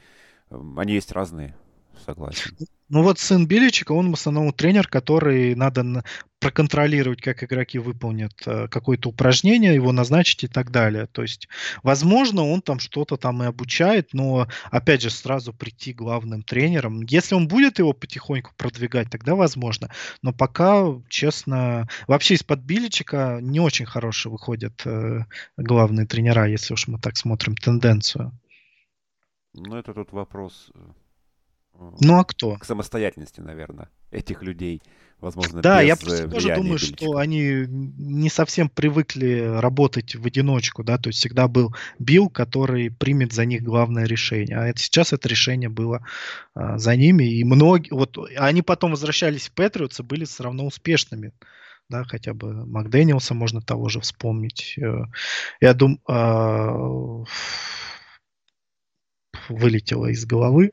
они есть разные согласен. Ну вот сын Беличика, он в основном тренер, который надо проконтролировать, как игроки выполнят э, какое-то упражнение, его назначить и так далее. То есть, возможно, он там что-то там и обучает, но, опять же, сразу прийти главным тренером. Если он будет его потихоньку продвигать, тогда возможно. Но пока, честно, вообще из-под Биличика не очень хорошие выходят э, главные тренера, если уж мы так смотрим тенденцию. Ну, это тут вопрос э, ну а кто? К самостоятельности, наверное, этих людей, возможно, Да, я просто тоже думаю, Беличика. что они не совсем привыкли работать в одиночку, да, то есть всегда был Билл, который примет за них главное решение, а это, сейчас это решение было а, за ними, и многие, вот, они потом возвращались в Патриотс и были все равно успешными, да, хотя бы Макдэниелса можно того же вспомнить. Э, я думаю, вылетело из головы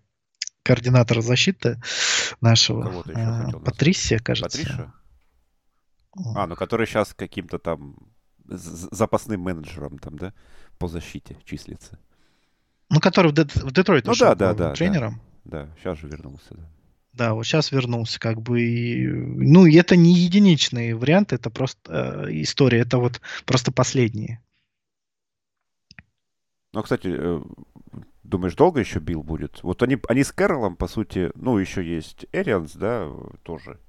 координатора защиты нашего. А, Патрисия, кажется. Патриша? А, ну который сейчас каким-то там запасным менеджером там, да, по защите числится. Ну, который в, Дет в Детройт ну, ушел, да, да, да, тренером. Да, да, сейчас же вернулся, да. Да, вот сейчас вернулся, как бы, и, ну, и это не единичный вариант, это просто э, история, это вот просто последние. Ну, кстати, э, Думаешь, долго еще Билл будет? Вот они, они с Кэролом, по сути, ну, еще есть Эрианс, да, тоже,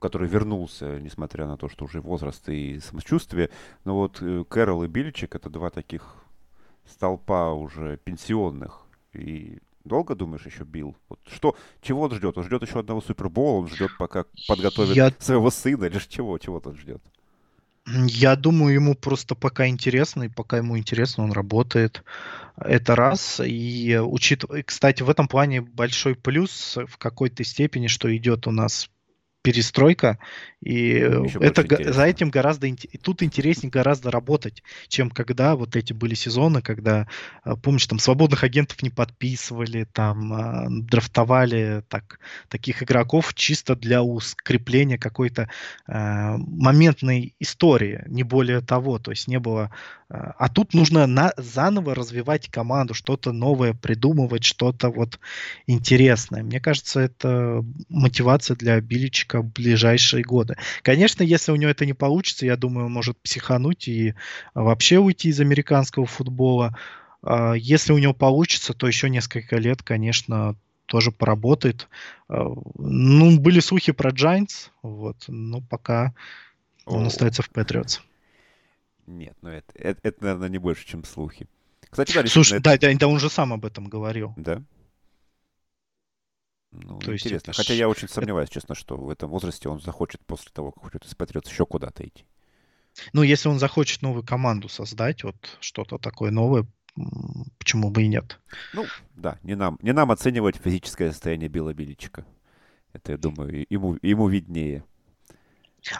который вернулся, несмотря на то, что уже возраст и самочувствие. Но вот э, Кэрол и Бильчик — это два таких столпа уже пенсионных. И долго, думаешь, еще Билл? Вот что, чего он ждет? Он ждет еще одного Супербола, он ждет, пока подготовит Я... своего сына, или чего, чего он ждет? Я думаю, ему просто пока интересно, и пока ему интересно, он работает. Это раз. И учитывая, кстати, в этом плане большой плюс в какой-то степени, что идет у нас перестройка, и это за этим гораздо и тут интереснее гораздо работать, чем когда вот эти были сезоны, когда а, помнишь там свободных агентов не подписывали, там а, драфтовали так таких игроков чисто для ускрепления какой-то э, моментной истории, не более того, то есть не было а тут нужно на, заново развивать команду, что-то новое придумывать, что-то вот интересное. Мне кажется, это мотивация для Биличика в ближайшие годы. Конечно, если у него это не получится, я думаю, он может психануть и вообще уйти из американского футбола. А если у него получится, то еще несколько лет, конечно, тоже поработает. А, ну, были слухи про Giants, вот, но пока он остается в Патриотс. Нет, ну это, это, это, наверное, не больше, чем слухи. Кстати, да, Слушай, это... да, да, да, он же сам об этом говорил. Да? Ну, То интересно. Есть Хотя я очень сомневаюсь, это... честно, что в этом возрасте он захочет после того, как уйдет из Патриотс, еще куда-то идти. Ну, если он захочет новую команду создать, вот что-то такое новое, почему бы и нет? Ну, да, не нам, не нам оценивать физическое состояние Билла Биличика. Это, я думаю, ему, ему виднее.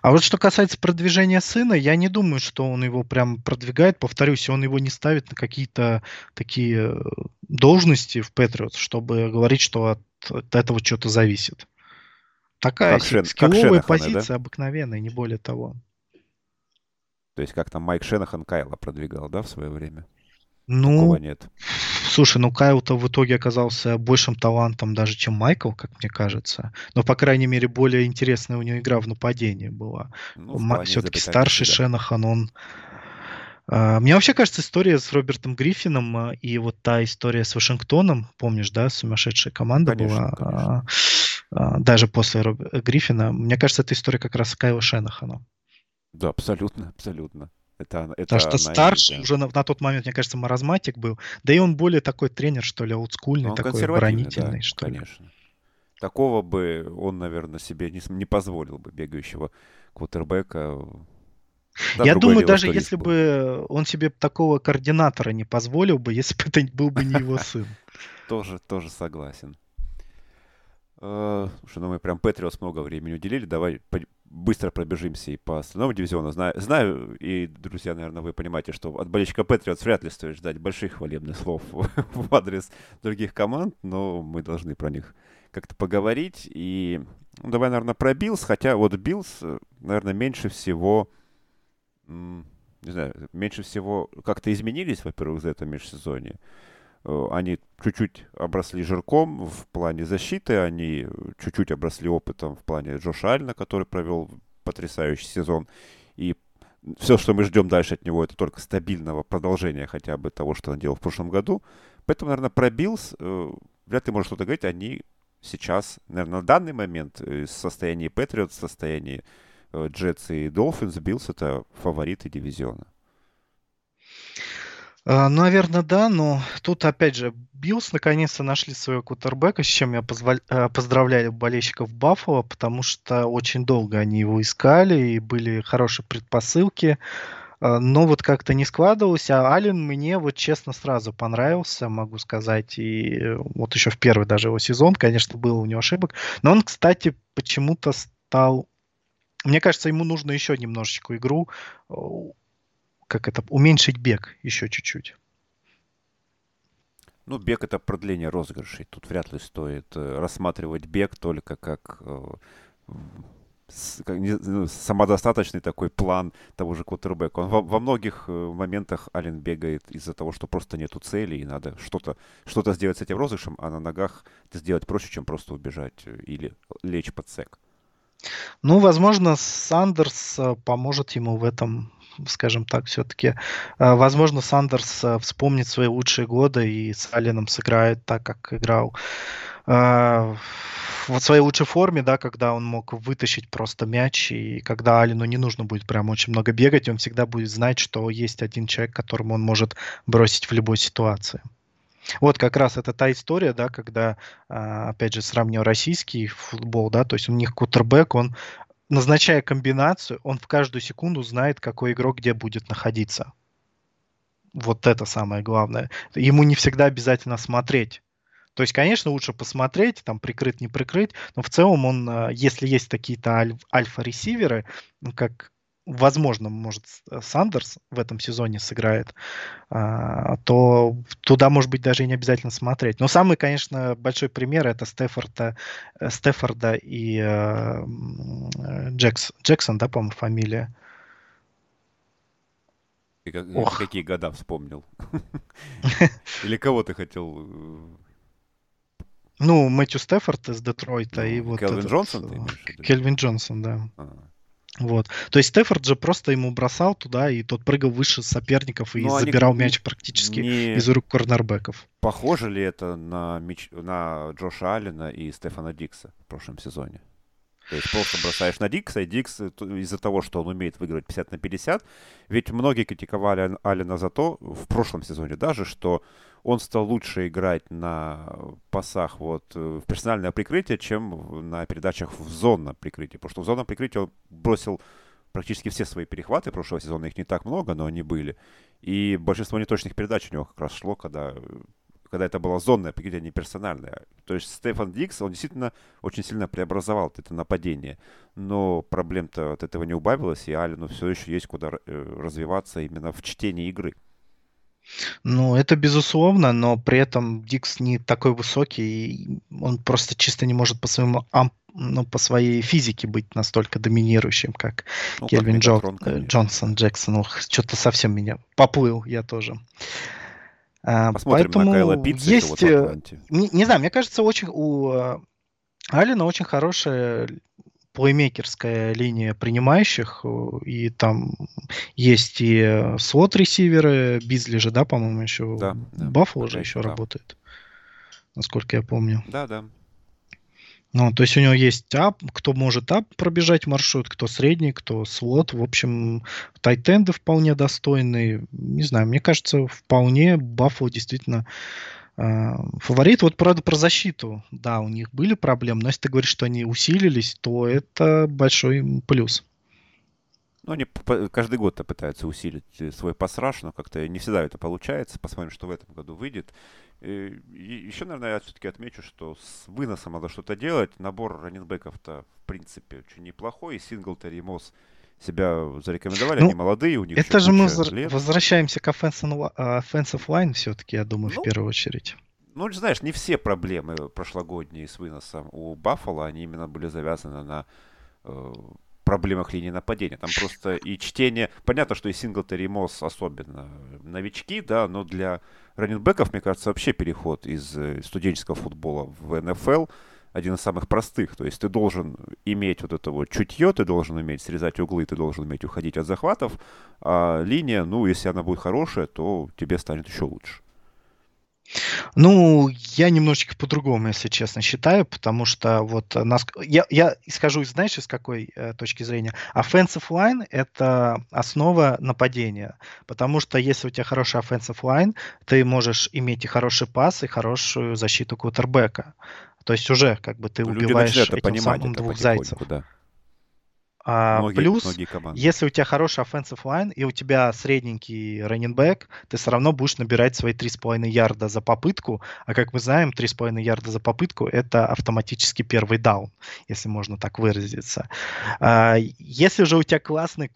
А вот что касается продвижения сына, я не думаю, что он его прям продвигает. Повторюсь, он его не ставит на какие-то такие э, должности в Патриотс, чтобы говорить, что от, от этого что-то зависит. Такая Как Шен- как скилловая Шенахана, да? позиция обыкновенная, не более того. То есть как там Майк Шенахан Кайла продвигал, да, в свое время? Ну, Такого нет. Слушай, ну Кайл-то в итоге оказался большим талантом даже, чем Майкл, как мне кажется. Но, по крайней мере, более интересная у него игра в нападении была. Ну, в Все-таки старший да. Шенахан, он... А, Мне вообще кажется, история с Робертом Гриффином а, и вот та история с Вашингтоном, помнишь, да, сумасшедшая команда Конечно, была, конечно. а, а, даже после Роб- Гриффина. Мне кажется, это история как раз Кайла Шенахана. Да, абсолютно, абсолютно. Это, это Потому что да. уже на, на тот момент, мне кажется, маразматик был. Да и он более такой тренер, что ли, олдскульный, он такой оборонительный, да, что ли. конечно. Такого бы он, наверное, себе не, не позволил бы, бегающего квотербека. Да, Я думаю, даже что если был. бы он себе такого координатора не позволил бы, если бы это был бы не его сын. Тоже, тоже согласен. Э, Слушай, ну мы прям Патриотс много времени уделили. Давай быстро пробежимся и по остальному дивизиону. Знаю, знаю, и, друзья, наверное, вы понимаете, что от болельщика Патриотс вряд ли стоит ждать больших хвалебных слов в адрес других команд, но мы должны про них как-то поговорить. И ну, давай, наверное, про Биллс, хотя вот Биллс, наверное, меньше всего, не знаю, меньше всего как-то изменились, во-первых, за это межсезонье. Э, Они чуть-чуть обросли жирком в плане защиты, они чуть-чуть обросли опытом в плане Джоша Аллена, который провел потрясающий сезон. И все, что мы ждем дальше от него, это только стабильного продолжения хотя бы того, что он делал в прошлом году. Поэтому, наверное, про Биллс э, вряд ли можно что-то говорить. Они сейчас, наверное, на данный момент э, в состоянии Пэтриотс, в состоянии Джетс и Долфинс, Биллс это фавориты дивизиона. А, наверное, да, но тут, опять же, Биллс наконец-то нашли своего квотербека, с чем я позволь- э, поздравляю болельщиков Баффало, потому что очень долго они его искали, и были хорошие предпосылки, А, но вот как-то не складывалось, а Ален мне вот честно сразу понравился, могу сказать, и вот еще в первый даже его сезон, конечно, было у него ошибок, но он, кстати, почему-то стал... Мне кажется, ему нужно еще немножечко игру как это, уменьшить бег еще чуть-чуть. Ну, бег это продление розыгрышей. Тут вряд ли стоит э, рассматривать бег только как, э, ну, самодостаточный такой план того же квотербека. Он во, во многих э, моментах Ален бегает из-за того, что просто нету цели, и надо что-то что сделать с этим розыгрышем, а на ногах это сделать проще, чем просто убежать или лечь под сек. Ну, возможно, Сандерс поможет ему в этом, скажем так, все-таки. Возможно, Сандерс э, вспомнит свои лучшие годы и с Алленом сыграет так, как играл э, в своей лучшей форме, да, когда он мог вытащить просто мяч, и когда Алину не нужно будет прям очень много бегать, он всегда будет знать, что есть один человек, которому он может бросить в любой ситуации. Вот как раз это та история, да, когда, опять же, сравнил российский футбол, да, то есть у них кутербэк, он, назначая комбинацию, он в каждую секунду знает, какой игрок где будет находиться. Вот это самое главное. Ему не всегда обязательно смотреть. То есть, конечно, лучше посмотреть, там, прикрыть, не прикрыть, но в целом он, а, если есть какие-то аль- альфа-ресиверы, ну, как возможно, может, э, Сандерс в этом сезоне сыграет, а, то туда, может быть, даже и не обязательно смотреть. Но самый, конечно, большой пример это Стефорда, э, Стефорда и э, Джекс, Джексон, да, по-моему, фамилия. И как- Ох. какие года вспомнил? Или кого ты хотел? Ну, Мэтью Стефорд из Детройта и ну, вот Келвин этот, Джонсон, э, ты имеешь в виду? Кельвин Джонсон, да. А. Вот. То есть Стефорд же просто ему бросал туда, и тот прыгал выше соперников и Ну, они забирал не- мяч практически не- из рук корнербеков. Похоже ли это на, меч... на Джоша Аллена и Стефана Дикса в прошлом сезоне? То есть просто бросаешь на Дикса, и Дикс из-за того, что он умеет выигрывать 50 на 50, ведь многие критиковали Аллена за то, в прошлом сезоне даже, что он стал лучше играть на пасах вот, э, в персональное прикрытие, чем на передачах в зонное прикрытие. Потому что в зонном прикрытии он бросил практически все свои перехваты прошлого сезона, их не так много, но они были. И большинство неточных передач у него как раз шло, когда э, когда это было зонное покидание, не персональное. То есть Стефан Дикс, он действительно очень сильно преобразовал это нападение. Но проблем-то от этого не убавилось, и Алину все еще есть куда э, развиваться именно в чтении игры. Ну, это безусловно, но при этом Дикс не такой высокий, он просто чисто не может по своему амп ну, по своей физике быть настолько доминирующим, как ну, Кельвин как Джон, э, Джонсон, Джексон. Ох, что-то совсем меня поплыл я тоже. А, Посмотрим Поэтому на Кайла Питца есть, э, не, не знаю, мне кажется, очень у э, Алина очень хорошая плеймейкерская линия принимающих, и там есть и слот-ресиверы, Бизли же, да, по-моему, еще, да, да, Баффало же еще да. работает, насколько я помню. Да, да. Ну, то есть у него есть ап, кто может ап пробежать маршрут, кто средний, кто слот. В общем, тайтенды вполне достойные. Не знаю, мне кажется, вполне Баффало действительно э, фаворит. Вот, правда, про защиту. Да, у них были проблемы, но если ты говоришь, что они усилились, то это большой плюс. Ну, они каждый год пытаются усилить э, свой пасраж, но как-то не всегда это получается. Посмотрим, что в этом году выйдет. И еще, наверное, я все-таки отмечу, что с выносом надо что-то делать. Набор раненбеков-то, в принципе, очень неплохой. И Синглтери и Мосс себя зарекомендовали, ну, они молодые, у них Это же мы лет. возвращаемся к offensive, offensive line все-таки, я думаю, ну, в первую очередь. Ну, знаешь, не все проблемы прошлогодние с выносом у Баффала, они именно были завязаны на э, проблемах линии нападения. Там просто и чтение... Понятно, что и Синглтери, и Мосс особенно новички, да, но для раненбеков, мне кажется, вообще переход из э, студенческого футбола в НФЛ один из самых простых. То есть ты должен иметь вот это вот чутье, ты должен уметь срезать углы, ты должен уметь уходить от захватов, а линия, ну, если она будет хорошая, то тебе станет еще лучше. Ну, я немножечко по-другому, если честно, считаю, потому что вот нас... я, я скажу, знаешь, из какой э, точки зрения? Offensive line — это основа нападения, потому что если у тебя хороший offensive line, ты можешь иметь и хороший пас, и хорошую защиту квотербека. То есть уже как бы ты ну, убиваешь этим самым двух зайцев. Да. А, многие, плюс, многие если у тебя хороший offensive line и у тебя средненький back, ты все равно будешь набирать свои 3,5 ярда за попытку. А как мы знаем, 3,5 ярда за попытку — это автоматически первый даун, если можно так выразиться. А, если же у тебя классный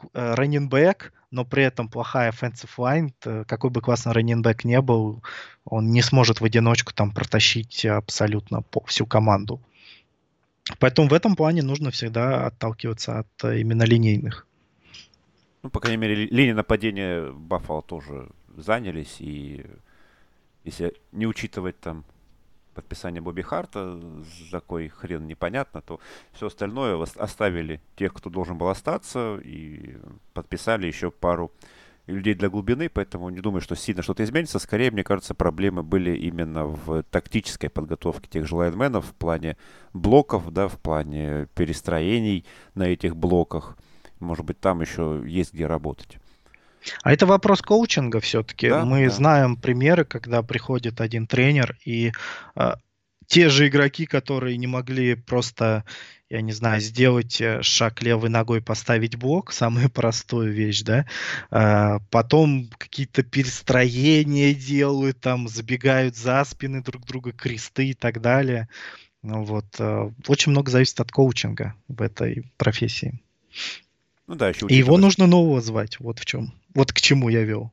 back, но при этом плохая offensive line, то какой бы классный back не был, он не сможет в одиночку там протащить абсолютно всю команду. Поэтому в этом плане нужно всегда отталкиваться от э, именно линейных. Ну, по крайней мере, линии нападения Баффало тоже занялись. И если не учитывать там подписание Бобби Харта, за кой хрен непонятно, то все остальное оставили тех, кто должен был остаться, и подписали еще пару людей для глубины, поэтому не думаю, что сильно что-то изменится. Скорее, мне кажется, проблемы были именно в тактической подготовке тех же лайнменов в плане блоков, да, в плане перестроений на этих блоках. Может быть, там еще есть где работать. А это вопрос коучинга все-таки. Да, Мы да. знаем примеры, когда приходит один тренер и э, те же игроки, которые не могли просто я не знаю, сделать э, шаг левой ногой, поставить блок, самая простая вещь, да, а, потом какие-то перестроения делают, там, забегают за спины друг друга, кресты и так далее. Ну, вот. Э, очень много зависит от коучинга в этой профессии. Ну да, еще И его нужно нового звать, вот в чем. Вот к чему я вел.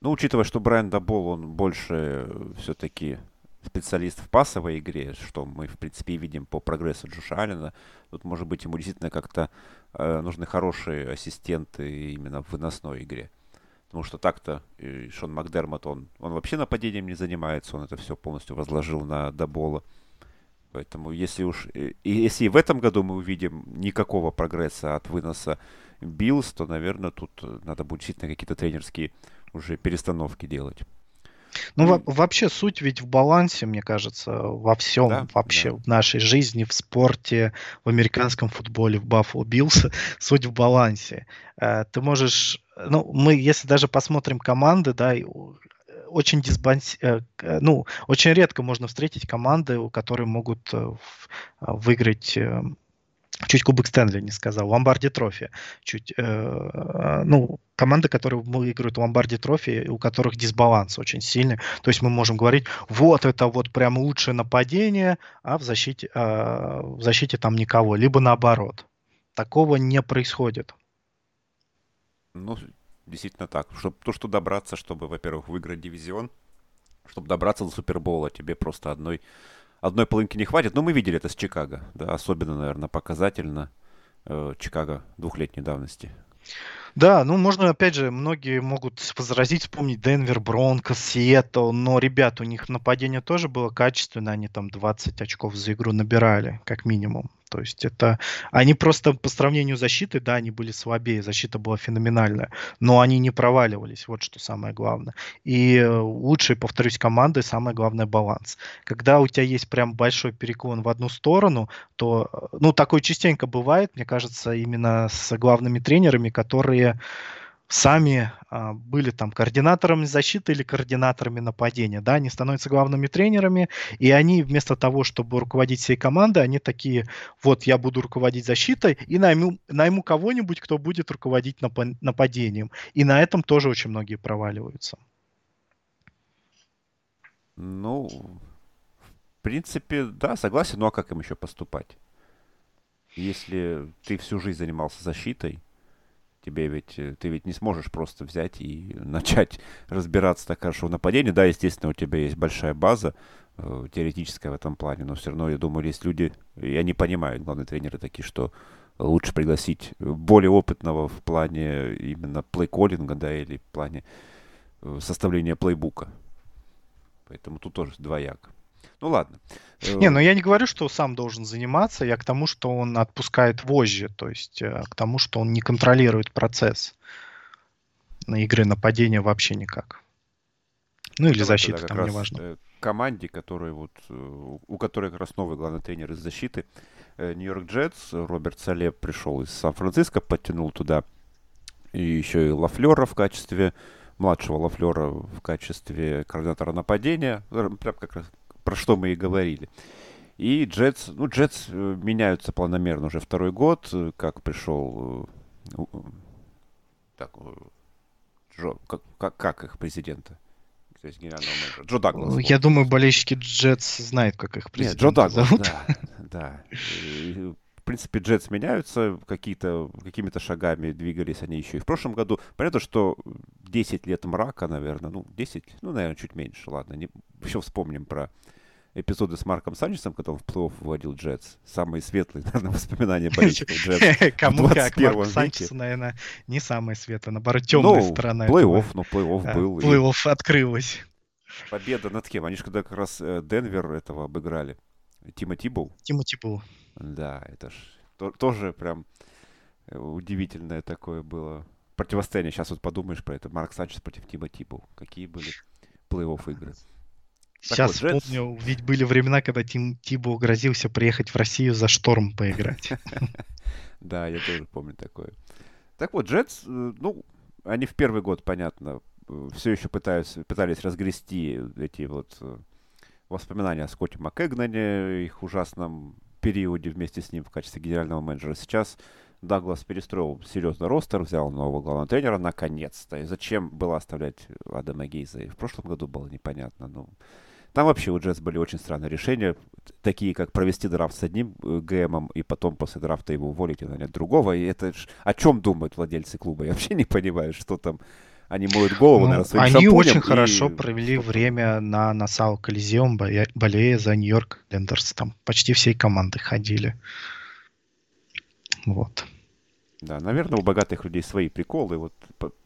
Ну, учитывая, что Брайан Дабол, он больше все-таки специалист в пасовой игре, что мы, в принципе, видим по прогрессу Джоша Аллена. Тут, может быть, ему действительно как-то э, нужны хорошие ассистенты именно в выносной игре. Потому что так-то э, Шон Макдермот, он, он вообще нападением не занимается, он это все полностью возложил на Дабола. Поэтому если уж... Э, и если и в этом году мы увидим никакого прогресса от выноса Биллс, то, наверное, тут э, надо будет действительно какие-то тренерские уже перестановки делать. Ну, во- вообще суть ведь в балансе, мне кажется, во всем да, вообще да. в нашей жизни, в спорте, в американском футболе, в Баффало Биллс, суть в балансе. Э, ты можешь, ну, мы, если даже посмотрим команды, да, очень дисбанс... Э, ну, очень редко можно встретить команды, у которых могут э, выиграть чуть Кубок Стэнли не сказал, Ломбарди Трофи. Чуть, э, ну, команды, которые выигрывают Ломбарди Трофи, у которых дисбаланс очень сильный. То есть мы можем говорить, вот это вот прям лучшее нападение, а в защите, э, в защите там никого. Либо наоборот. Такого не происходит. Ну, действительно так. Чтобы, то, что добраться, чтобы, во-первых, выиграть дивизион, чтобы добраться до Супербола, тебе просто одной одной полынки не хватит. Но мы видели это с Чикаго. Да, особенно, наверное, показательно э, Чикаго двухлетней давности. Да, ну можно, опять же, многие могут возразить, вспомнить Денвер, Бронкос, Сиэтл, но, ребят, у них нападение тоже было качественное, они там 20 очков за игру набирали, как минимум. То есть это... Они просто по сравнению с защитой, да, они были слабее, защита была феноменальная, но они не проваливались, вот что самое главное. И э, лучшие, повторюсь, команды, самое главное, баланс. Когда у тебя есть прям большой переклон в одну сторону, то, э, ну, такое частенько бывает, мне кажется, именно с главными тренерами, которые сами а, были там координаторами защиты или координаторами нападения, да, они становятся главными тренерами, и они вместо того, чтобы руководить всей командой, они такие, вот я буду руководить защитой и найму, найму кого-нибудь, кто будет руководить нап- нападением. И на этом тоже очень многие проваливаются. Ну, в принципе, да, согласен, ну а как им еще поступать? Если ты всю жизнь занимался защитой, Тебе ведь, э, ты ведь не сможешь просто взять и начать разбираться так хорошо в нападении. Да, естественно, у тебя есть большая база э, теоретическая в этом плане, но все равно, я думаю, есть люди, и они понимают, главные тренеры такие, что лучше пригласить более опытного в плане именно плей-коллинга, да, или в плане э, составления плейбука. Поэтому тут тоже двояк. Ну ладно. Не, ну я не говорю, что сам должен заниматься, я к тому, что он отпускает вожжи, то есть э, к тому, что он не контролирует процесс на игры нападения вообще никак. Ну или защиты, там неважно. Э, команде, которая вот, э, у которой как раз новый главный тренер из защиты, Нью-Йорк Джетс, Роберт Сале пришел из Сан-Франциско, подтянул туда и еще и Лафлера в качестве младшего Лафлера в качестве координатора нападения, прям как раз про что мы и говорили. И Джетс, ну, Джетс э, меняются планомерно уже второй год, э, как пришел, э, так, Джо, как, как, как их президента? То есть генерального менеджера. Джо Даглас. Я вот. думаю, болельщики Джетс знают, как их президента Нет, Джо Даглас, зовут. да, да. И, в принципе, Джетс меняются, какие-то, какими-то шагами двигались они еще и в прошлом году. Понятно, что 10 лет мрака, наверное, ну, 10, ну, наверное, чуть меньше, ладно. Не, еще вспомним про эпизоды с Марком Санчесом, когда он в плей-офф выводил Джетс. Самые светлые, наверное, воспоминания болельщиков Джетс Кому как, Марк Санчес, наверное, не самые светлые, наоборот, темная ну, сторона. Плей-офф, ну, плей-офф был. Плей-офф открылась. Победа над кем? Они же когда как раз э, Денвер этого обыграли. Тима Тибоу. Тима Тибоу. Да, это ж тоже прям э, удивительное такое было противостояние. Сейчас вот подумаешь про это. Марк Санчес против Тима Тибул. Какие были плей-офф игры. Сейчас так вот, помню, ведь были времена, когда Тим Тибо грозился приехать в Россию за шторм поиграть. Да, я тоже помню такое. Так вот, Джетс, э, ну, они в первый год, понятно, э, все еще пытались, пытались разгрести эти вот э, воспоминания о Скотте МакЭгнане, их ужасном периоде вместе с ним в качестве генерального менеджера. Сейчас Даглас перестроил серьезно ростер, взял нового главного тренера наконец-то. И зачем было оставлять Адама Гейза? И в прошлом году было непонятно. Ну, там вообще у Джетс были очень странные решения, такие как провести драфт с одним э, ГМом и потом после драфта его уволить и нанять другого. И это ж... о чем думают владельцы клуба? Я вообще не понимаю, что там они моют голову, ну, наверное, своим Они очень и... хорошо провели время на Насау Колизеум, болея за Нью-Йорк Лендерс. Там почти всей команды ходили. Вот. Да, наверное, у богатых людей свои приколы. Вот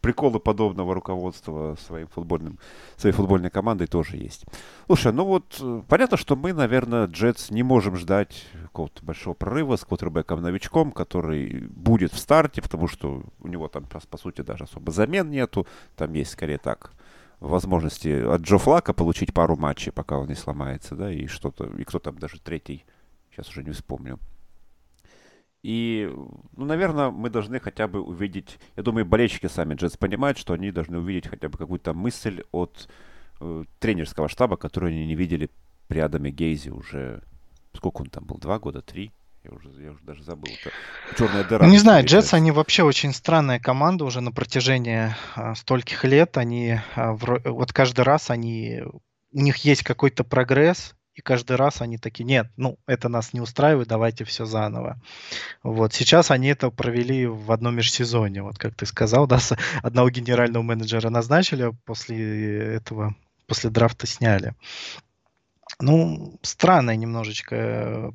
приколы подобного руководства своим футбольным, своей футбольной командой тоже есть. Слушай, ну вот э, понятно, что мы, наверное, Джетс не можем ждать какого-то большого прорыва с квотербеком-новичком, который будет в старте, потому что у него там, по сути, даже особо замен нету. Там есть скорее так возможности от Джо Флака получить пару матчей, пока он не сломается, да, и что-то, и кто там даже третий, сейчас уже не вспомню. И, ну, наверное, мы должны хотя бы увидеть, я думаю, болельщики сами Джетс понимают, что они должны увидеть хотя бы какую-то мысль от э, тренерского штаба, которую они не видели при Адаме Гейзе уже, сколько он там был, два года, три? Я уже, я уже даже забыл. Это черная дыра. Ну, не знаю, Джетс, они вообще очень странная команда уже на протяжении а, стольких лет. Они а, в, вот каждый раз они у них есть какой-то прогресс, и каждый раз они такие, нет, ну, это нас не устраивает, давайте все заново. Вот, сейчас они это провели в одном межсезонье, вот как ты сказал, да, одного генерального менеджера назначили, а после этого, после драфта сняли. Ну, странная немножечко,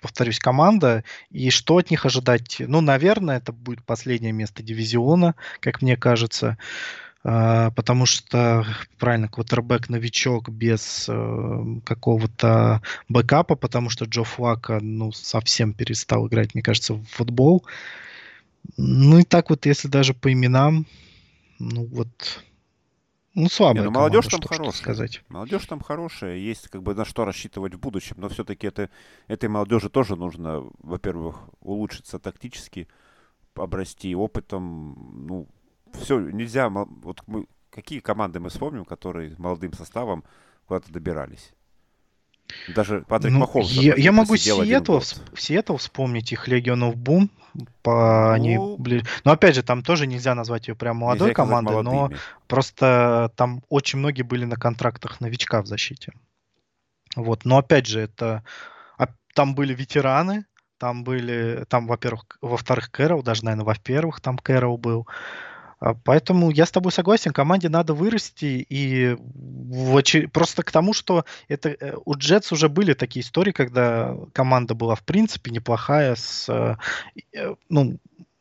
повторюсь, команда. И что от них ожидать? Ну, наверное, это будет последнее место дивизиона, как мне кажется. А, потому что, правильно, квотербек новичок без э, какого-то бэкапа, потому что Джо Флака, ну, совсем перестал играть, мне кажется, в футбол. Ну и так вот, если даже по именам, ну вот, ну слабая. Не, ну, молодежь команда, там хорошая. Сказать. Молодежь там хорошая, есть как бы на что рассчитывать в будущем, но все-таки это, этой молодежи тоже нужно, во-первых, улучшиться тактически, обрасти опытом, ну, все, нельзя, вот мы, какие команды мы вспомним, которые молодым составом куда-то добирались? Даже Патрик ну, Махомс. Я, я могу Сиэтл, Сиэтл вспомнить их Legion of Boom. По, ну, они, но опять же, там тоже нельзя назвать ее прям молодой командой, но просто там очень многие были на контрактах новичка в защите. Вот, но опять же, это там были ветераны, там были, там, во-первых, во-вторых, Кэрол, даже, наверное, во-первых, там Кэрол был. А, поэтому я с тобой согласен, команде надо вырасти и просто к тому, что это э, у Джетс уже были такие истории, когда команда была в принципе неплохая с э, э, ну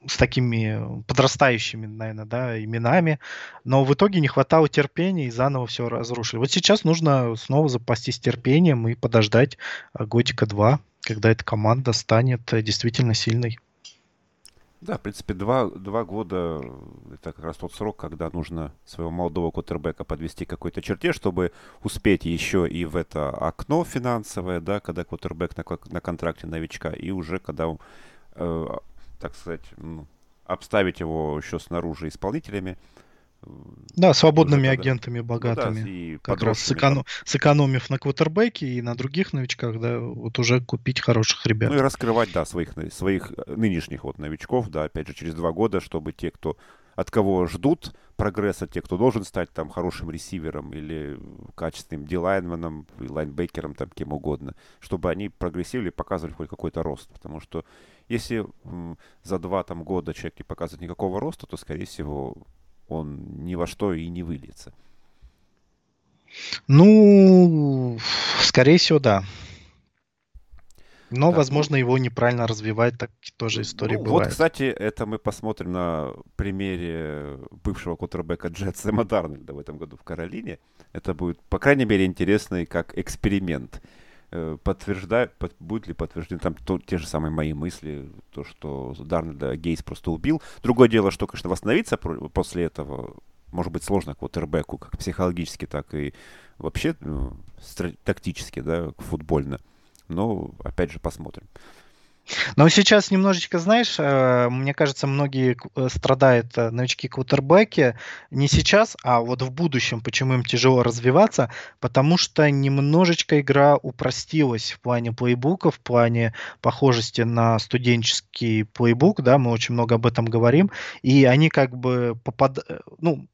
с такими подрастающими, наверное, да, именами, но в итоге не хватало терпения и заново все разрушили. Вот сейчас нужно снова запастись терпением и подождать годика два, когда эта команда станет действительно сильной. Да, в принципе, два, два года — это как раз тот срок, когда нужно своего молодого квотербека подвести к какой-то черте, чтобы успеть еще и в это окно финансовое, да, когда квотербек на, на контракте новичка, и уже когда, э, так сказать, обставить его еще снаружи исполнителями, да, свободными уже, агентами богатыми. Ну, да, и как раз сэконом... сэкономив на квотербеке и на других новичках, да, вот уже купить хороших ребят. Ну и раскрывать, да, своих, своих э, нынешних вот новичков, да, опять же, через два года, чтобы те, кто от кого ждут прогресса, те, кто должен стать там хорошим ресивером или качественным дилайнменом, лайнбекером, там кем угодно, чтобы они прогрессировали, показывали хоть какой-то рост. Потому что если за два там года человек не показывает никакого роста, то, скорее всего, он ни во что и не выльется. Ну, скорее всего, да. Но, так, возможно, ну, его неправильно развивать, так тоже истории ну, бывают. Вот, кстати, это мы посмотрим на примере бывшего кутербека Джет Сэма Дарнольда в этом году в Каролине. Это будет, по крайней мере, интересный как эксперимент. Э, подтверждает, под, будет ли подтверждены там то, те же самые мои мысли, то, что Дарнольда Гейс просто убил. Другое дело, что, конечно, восстановиться после этого может быть сложно квотербеку, как психологически, так и вообще ну, тактически, да, футбольно. Но, опять же, посмотрим. Но сейчас немножечко, знаешь, э, мне кажется, многие э, страдают э, новички квотербеки не сейчас, а вот в будущем. Почему им тяжело развиваться? Потому что немножечко игра упростилась в плане плейбука, в плане похожести на студенческий плейбук, да, мы очень много об этом говорим, и они как бы попад... ну,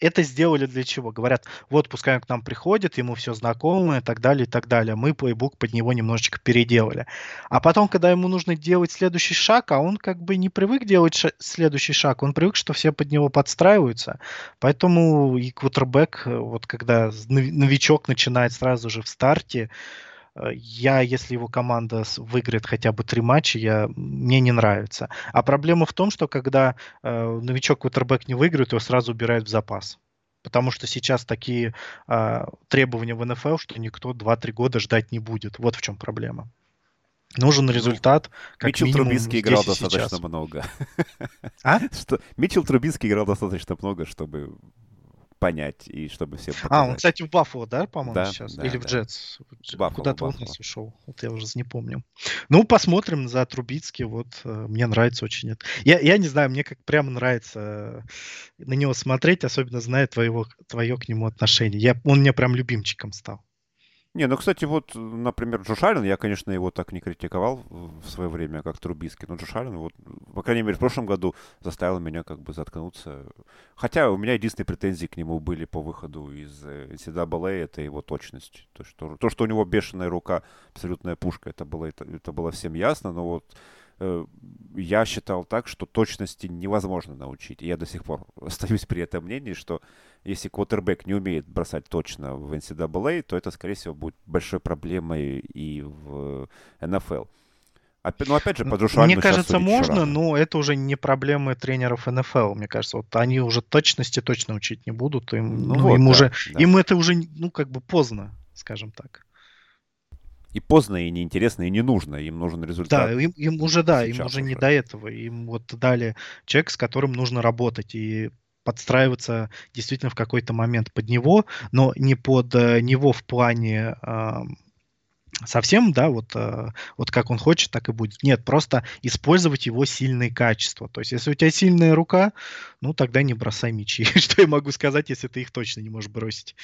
это сделали для чего? Говорят, вот пускай он к нам приходит, ему все знакомо и так далее, и так далее. Мы плейбук под него немножечко переделали. А потом, когда ему нужно делать следующий шаг, а он как бы не привык делать ш- следующий шаг, он привык, что все под него подстраиваются. Поэтому и квотербек, э, вот когда новичок начинает сразу же в старте, я, если его команда выиграет хотя бы три матча, я, мне не нравится. А проблема в том, что когда э, новичок квотербек не выиграет, его сразу убирают в запас. Потому что сейчас такие э, требования в НФЛ, что никто 2-3 года ждать не будет. Вот в чем проблема. Нужен ну, результат. Как Митчел Трубинский играл достаточно сейчас. много. А? Что, Митчел Трубинский играл достаточно много, чтобы понять и чтобы все показать. А, он, кстати, в Баффало, да, по-моему, да, сейчас? Да, Или да. в Джетс? Куда-то он нас ушел. Вот я уже не помню. Ну, посмотрим за Трубицкий. Вот э, мне нравится очень это. Я, я не знаю, мне как прямо нравится э, на него смотреть, особенно зная твоего, твое к нему отношение. Я, он мне прям любимчиком стал. Не, ну, кстати, вот, например, Джош Аллен, я, конечно, его так не критиковал в свое время, как Трубиски, но Джош Аллен, вот, по крайней мере, в прошлом году заставил меня как бы заткнуться. Хотя у меня единственные претензии к нему были по выходу из NCAA, э, это его точность. То, что, то, что у него бешеная рука, абсолютная пушка, это было, это, это было всем ясно, но вот Э, я считал так, что точности невозможно научить. И я до сих пор остаюсь при этом мнении, что если квотербек не умеет бросать точно в NCAA, то это, скорее всего, будет большой проблемой и в НФЛ. Опять, ну, опять же, по Джошу Мне кажется, можно, но это уже не проблемы тренеров НФЛ. Мне кажется, вот они уже точности точно учить не будут. Им, ну, ну, вот, им, да, уже, да. им это уже, ну, как бы поздно, скажем так и поздно, и неинтересно, и не нужно. Им нужен результат. Да, им, им уже, да, им уже, уже не до этого. Им вот дали человек, с которым нужно работать. И подстраиваться действительно в какой-то момент под него, но не под э, него в плане э, совсем, да, вот, э, вот как он хочет, так и будет. Нет, просто использовать его сильные качества. То есть, если у тебя сильная рука, ну, тогда не бросай мячи. Что я могу сказать, если ты их точно не можешь бросить?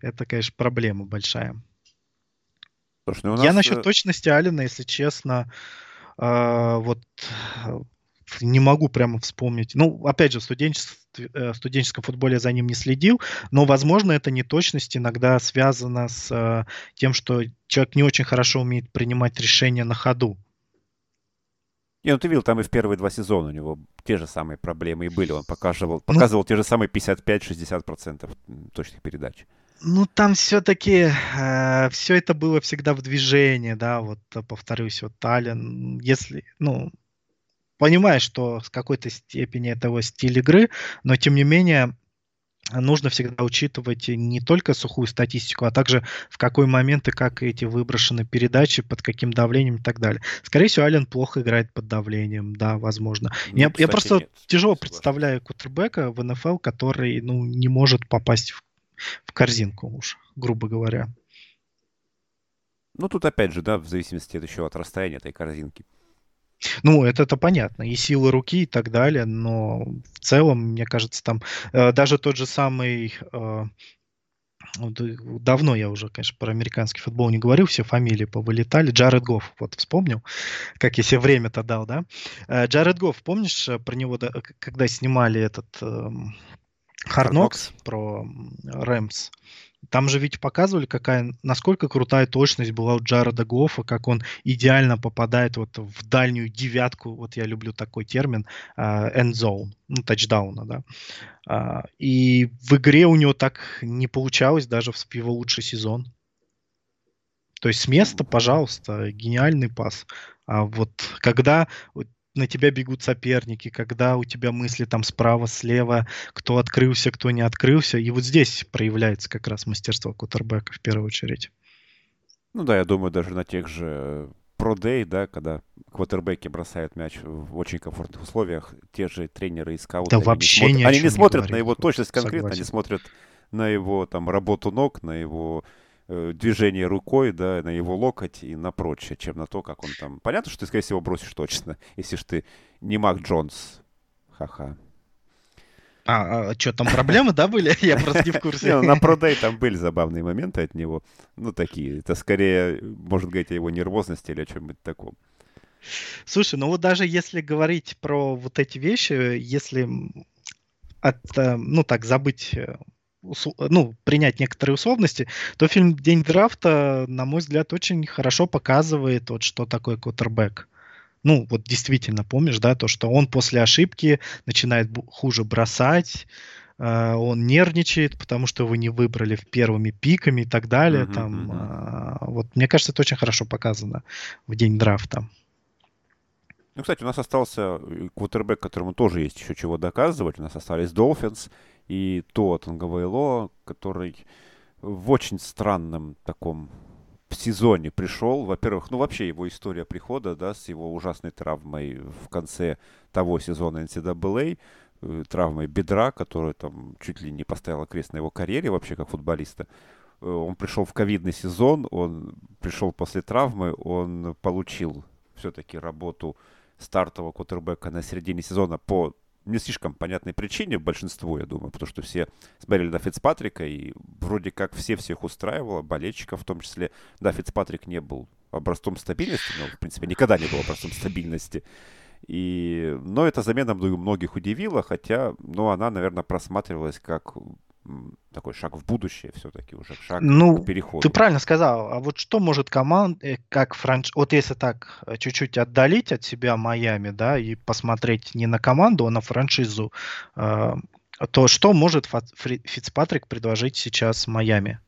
Это, конечно, проблема большая. Слушай, ну нас... Я насчет э, точности Алина, если честно, э, вот не могу прямо вспомнить. Ну, опять же, в студенческом, э, студенческом футболе за ним не следил, но, возможно, эта неточность иногда связана с э, тем, что человек не очень хорошо умеет принимать решения на ходу. Не, ну ты видел, там и в первые два сезона у него те же самые проблемы и были. Он показывал, ну показывал ну, те же самые 55-60% точных передач. Ну, там все-таки э, все это было всегда в движении, да, вот э, повторюсь, вот Таллин, если, ну, понимаешь, что с какой-то степени этого стиль игры, но тем не менее нужно всегда учитывать не только сухую статистику, а также в какой момент и как эти выброшены передачи, под каким давлением и так далее. Скорее всего, Ален плохо играет под давлением, да, возможно. Ну, я, кстати, я просто нет, тяжело представляю кутербека в НФЛ, который ну, не может попасть в в корзинку уж, грубо говоря. Ну, тут опять же, да, в зависимости от еще от расстояния этой корзинки. Ну, это, это понятно, и силы руки и так далее, но в целом, мне кажется, там э, даже тот же самый... Э, давно я уже, конечно, про американский футбол не говорю, все фамилии повылетали. Джаред Гофф, вот вспомнил, как я себе время-то дал, да? Э, Джаред Гофф, помнишь э, про него, да, когда снимали этот... Э, Харнокс про Рэмс. Там же ведь показывали, какая, насколько крутая точность была у Джареда Гоффа, как он идеально попадает вот в дальнюю девятку, вот я люблю такой термин, uh, end zone, ну, тачдауна, да. Uh, и в игре у него так не получалось даже в его лучший сезон. То есть с места, пожалуйста, гениальный пас. А вот когда на тебя бегут соперники, когда у тебя мысли там справа, слева, кто открылся, кто не открылся. И вот здесь проявляется как раз мастерство кутербека в первую очередь. Ну да, я думаю, даже на тех же Day, да, когда квотербеки бросают мяч в очень комфортных условиях, те же тренеры и скауты, да они вообще не смотрят, они не смотрят говорю, на его точность конкретно, согласен. они смотрят на его там работу ног, на его движение рукой, да, на его локоть и на прочее, чем на то, как он там... Понятно, что ты, скорее всего, бросишь точно, если ж ты не Мак Джонс. Ха-ха. А, а что, там проблемы, да, были? Я просто не в курсе. На продай там были забавные моменты от него. Ну, такие. Это скорее, может говорить о его нервозности или о чем-нибудь таком. Слушай, ну вот даже если говорить про вот эти вещи, если от, э, ну так, забыть э, ну, принять некоторые условности, то фильм «День драфта», на мой взгляд, очень хорошо показывает, вот, что такое квотербек. Ну, вот действительно, помнишь, да, то, что он после ошибки начинает хуже бросать, э, он нервничает, потому что вы не выбрали первыми пиками и так далее. Uh-huh, там, uh-huh. Э, вот, мне кажется, это очень хорошо показано в день драфта. Ну, кстати, у нас остался квотербек, которому тоже есть еще чего доказывать. У нас остались Долфинс и то Танговайло, который в очень странном таком сезоне пришел. Во-первых, ну вообще его история прихода, да, с его ужасной травмой в конце того сезона NCAA, э, травмой бедра, которая там чуть ли не поставила крест на его карьере вообще как футболиста. Э, он пришел в ковидный сезон, он пришел после травмы, он получил все-таки работу стартового кутербека на середине сезона по не слишком понятной причине, большинство, я думаю, потому что все смотрели на Фицпатрика, и вроде как все всех устраивало, болельщиков в том числе. Да, Фицпатрик не был образцом стабильности, но, в принципе, никогда не был образцом стабильности. И, но эта замена многих удивила, хотя, ну, она, наверное, просматривалась как такой шаг в будущее все-таки уже, шаг ну, к переходу. Ты правильно сказал. А вот что может команда, э, как франш... Вот если так э, чуть-чуть отдалить от себя Майами, да, и посмотреть не на команду, а на франшизу, э, то что может Фицпатрик предложить сейчас Майами?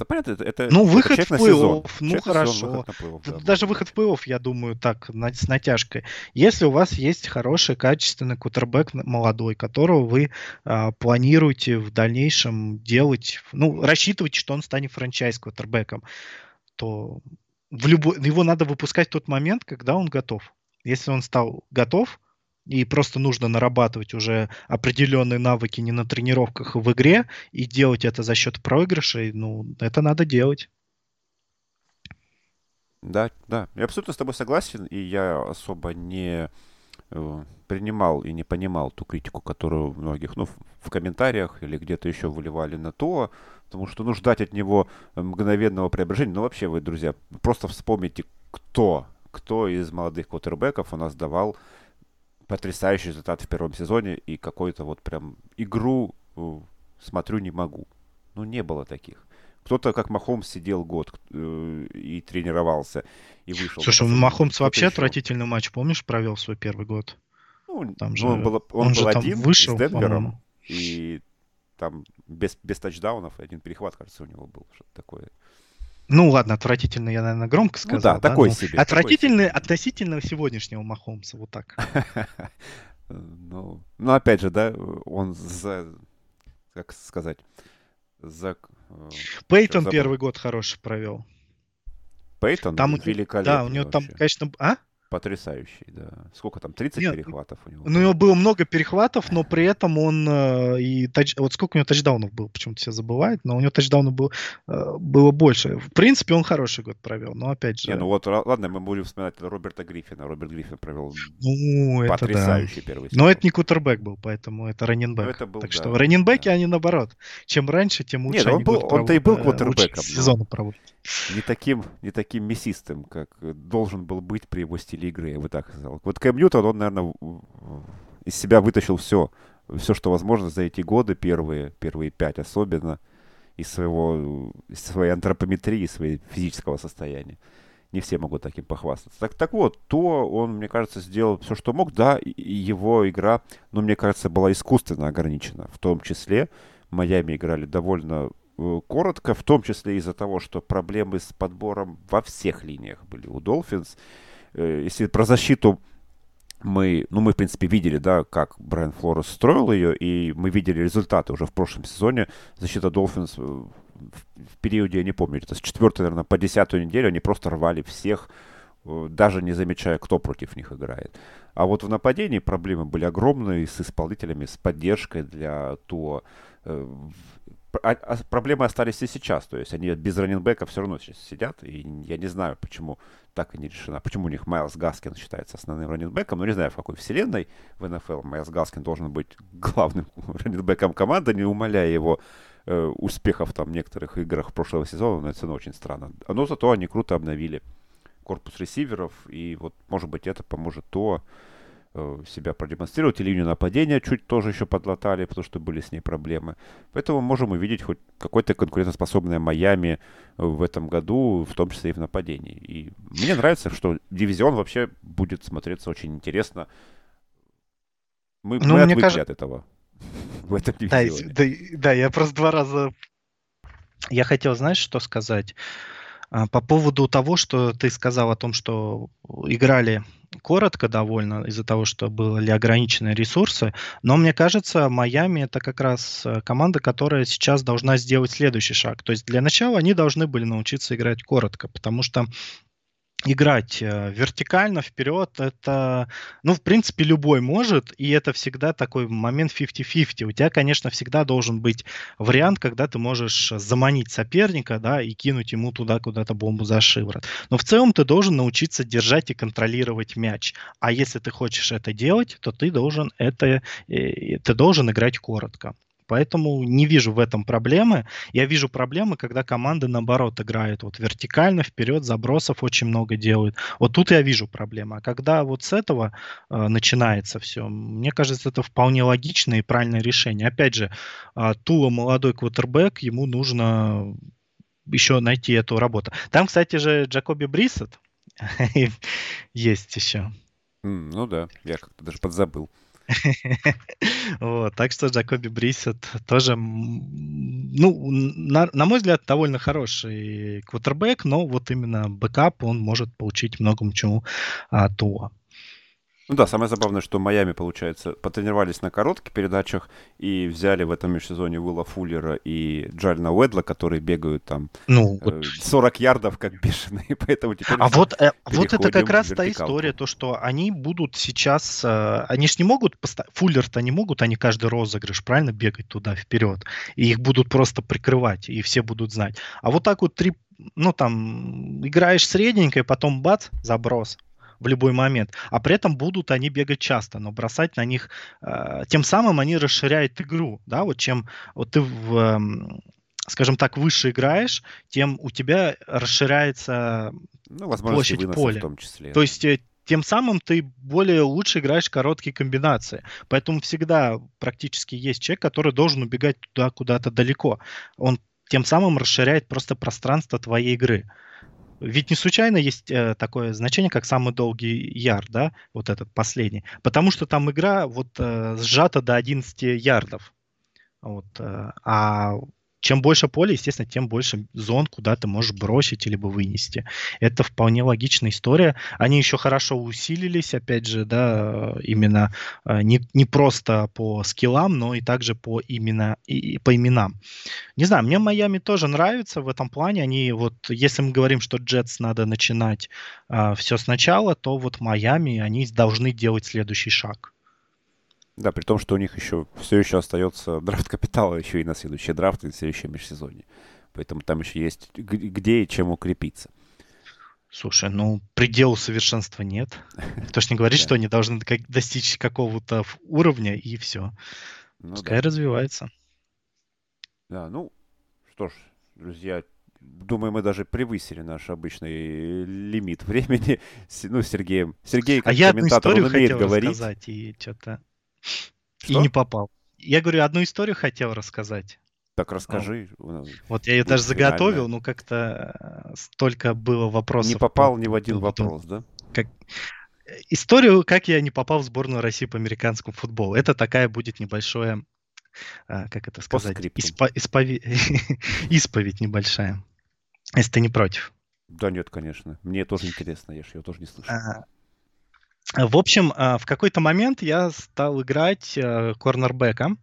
Да понятно, это, это Ну, выход это в плей-офф, ну хорошо. Сезон, выход плей да. Даже выход в плей-офф, я думаю, так, на, с натяжкой. Если у вас есть хороший, качественный кутербэк молодой, которого вы а, планируете в дальнейшем делать, ну, рассчитываете, что он станет франчайз-кутербэком, то в любой, его надо выпускать в тот момент, когда он готов. Если он стал готов, и просто нужно нарабатывать уже определенные навыки не на тренировках в игре и делать это за счет проигрышей, ну, это надо делать. Да, да, я абсолютно с тобой согласен, и я особо не э, принимал и не понимал ту критику, которую многих, ну, в комментариях или где-то еще выливали на то, потому что, ну, ждать от него мгновенного преображения, ну, вообще вы, друзья, просто вспомните, кто, кто из молодых квотербеков у нас давал потрясающий результат в первом сезоне, и какой-то вот прям игру э, смотрю не могу. Ну, не было таких. Кто-то, как Махомс, сидел год э, и тренировался, и вышел. Слушай, Махомс вообще еще. отвратительный матч, помнишь, провел свой первый год? Ну, там ну, же, он был, он он был один вышел, с Денвером, и там без, без тачдаунов один перехват, кажется, у него был, что-то такое. Ну ладно, отвратительно я, наверное, громко сказал. Ну, да, да, такой ну, себе. Отвратительный такой относительно сегодняшнего Махомса, вот так. ну, ну, опять же, да, он за, как сказать, за... Э, Пейтон первый год хороший провел. Пейтон там, великолепный Да, у него вообще. там, конечно... А? Потрясающий, да. Сколько там? 30 Нет, перехватов у него? Ну, у него было много перехватов, но при этом он э, и тач... вот сколько у него тачдаунов было, почему-то все забывают, но у него тачдаунов был, э, было больше. В принципе, он хороший год провел, но опять же. Не, ну вот ладно, мы будем вспоминать Роберта Гриффина. Роберт Гриффин провел ну, потрясающий да. первый сезон. Но это не кутербэк был, поэтому это раненбэк. Ну, это был, так да, что раненбеки, да. они наоборот. Чем раньше, тем лучше Нет, он, был, он-то и был э, кутербэком. Сезон проводить не таким, не таким мясистым, как должен был быть при его стиле игры, я бы так сказал. Вот Кэм Ньютон, он, наверное, из себя вытащил все, все, что возможно за эти годы, первые, первые пять особенно, из своего, из своей антропометрии, из своего физического состояния. Не все могут таким похвастаться. Так, так вот, то он, мне кажется, сделал все, что мог. Да, его игра, ну, мне кажется, была искусственно ограничена. В том числе Майами играли довольно Э, коротко, в том числе из-за того, что проблемы с подбором во всех линиях были у Dolphins. Э, если про защиту мы, ну, мы, в принципе, видели, да, как Брайан Флорес строил ее, и мы видели результаты уже в прошлом сезоне. Защита Dolphins э, в периоде, я не помню, это с четвертой, наверное, по десятую неделю они просто рвали всех, даже не замечая, кто против них играет. А вот в нападении проблемы были огромные с исполнителями, с поддержкой для то а, а проблемы остались и сейчас. То есть они без раненбека все равно сейчас сидят. И я не знаю, почему так и не решено. Почему у них Майлз Гаскин считается основным раненбеком. Но не знаю, в какой вселенной в НФЛ Майлз Гаскин должен быть главным раненбеком команды, не умаляя его э, успехов там в некоторых играх прошлого сезона. Но это ну, очень странно. Но зато они круто обновили корпус ресиверов. И вот, может быть, это поможет то, себя продемонстрировать. И линию нападения чуть тоже еще подлатали, потому что были с ней проблемы. Поэтому можем увидеть хоть какое-то конкурентоспособное Майами в этом году, в том числе и в нападении. И мне нравится, что дивизион вообще будет смотреться очень интересно. Мы, ну, мы отвыкли кажется... от этого в этом дивизионе. Да, да, да, я просто два раза... Я хотел, знаешь, что сказать? А, по поводу того, что ты сказал о том, что играли коротко довольно из-за того, что были ограниченные ресурсы, но мне кажется, Майами это как раз э, команда, которая сейчас должна сделать следующий шаг. То есть для начала они должны были научиться играть коротко, потому что играть э, вертикально вперед, это, ну, в принципе, любой может, и это всегда такой момент 50-50. У тебя, конечно, всегда должен быть вариант, когда ты можешь заманить соперника, да, и кинуть ему туда куда-то бомбу за шиворот. Но в целом ты должен научиться держать и контролировать мяч. А если ты хочешь это делать, то ты должен это, э, ты должен играть коротко. Поэтому не вижу в этом проблемы. Я вижу проблемы, когда команды, наоборот, играют вот вертикально, вперед, забросов очень много делают. Вот тут я вижу проблемы. А когда вот с этого э, начинается все, мне кажется, это вполне логичное и правильное решение. Опять же, э, Туа молодой квотербек, ему нужно еще найти эту работу. Там, кстати же, Джакоби Брисет есть еще. ну да, я как-то даже подзабыл. Вот, так что Джакоби Брисет тоже, ну, на, на мой взгляд, довольно хороший квотербек, но вот именно бэкап он может получить многому чему а, Туа. Ну да, самое забавное, что Майами, получается, потренировались на коротких передачах и взяли в этом межсезоне Уилла Фуллера и Джальна Уэдла, которые бегают там ну, э, 40 ярдов как бешеные, поэтому теперь... А вот, э, вот это как раз та история, то, что они будут сейчас... Э, они же не могут... Фуллер-то не могут, они каждый розыгрыш, правильно, бегать туда вперед. И их будут просто прикрывать, и все будут знать. А вот так вот три... Ну, там, играешь средненько, и потом бац, заброс в любой момент. А при этом будут они бегать часто, но бросать на них... Э, тем самым они расширяют игру, да, вот чем... Вот ты в... Э, скажем так, выше играешь, тем у тебя расширяется ну, площадь поля. В том числе. То есть э, тем самым ты более лучше играешь короткие комбинации. Поэтому всегда практически есть человек, который должен убегать туда куда-то далеко. Он тем самым расширяет просто пространство твоей игры. Ведь не случайно есть э, такое значение, как самый долгий яр, да, вот этот последний, потому что там игра вот э, сжата до 11 ярдов. Вот, э, а чем больше поля, естественно, тем больше зон, куда ты можешь бросить либо вынести. Это вполне логичная история. Они еще хорошо усилились, опять же, да, именно э, не, не просто по скиллам, но и также по, именно, и, по именам. Не знаю, мне Майами тоже нравится в этом плане. Они вот, если мы говорим, что Джетс надо начинать э, все сначала, то вот Майами, они должны делать следующий шаг. Да, при том, что у них еще все еще остается драфт капитала еще и на следующий драфт, и на следующее межсезонье. Поэтому там еще есть где и чем укрепиться. Слушай, ну предела совершенства нет. Кто ж не говорит, что они должны достичь какого-то уровня и все. Ну Пускай развивается. Да, ну что ж, друзья, думаю, мы даже превысили наш обычный лимит времени. Ну, Сергеем. Сергей, как а я комментатор, он умеет говорить. рассказать и что-то и не попал. Я говорю, одну историю хотел рассказать. Так расскажи. Вот я ее даже заготовил, но как-то э, столько было вопросов. Не попал ни в один вопрос, да? Как... Историю, как я не попал в сборную России по американскому футболу. Это такая будет небольшое, э, как это сказать, Испо... Испови... исповедь небольшая. Если ты не против. Да нет, конечно. Мне тоже интересно, я же ее тоже не слышал. В общем, а, в какой-то момент я стал играть э, корнербэком.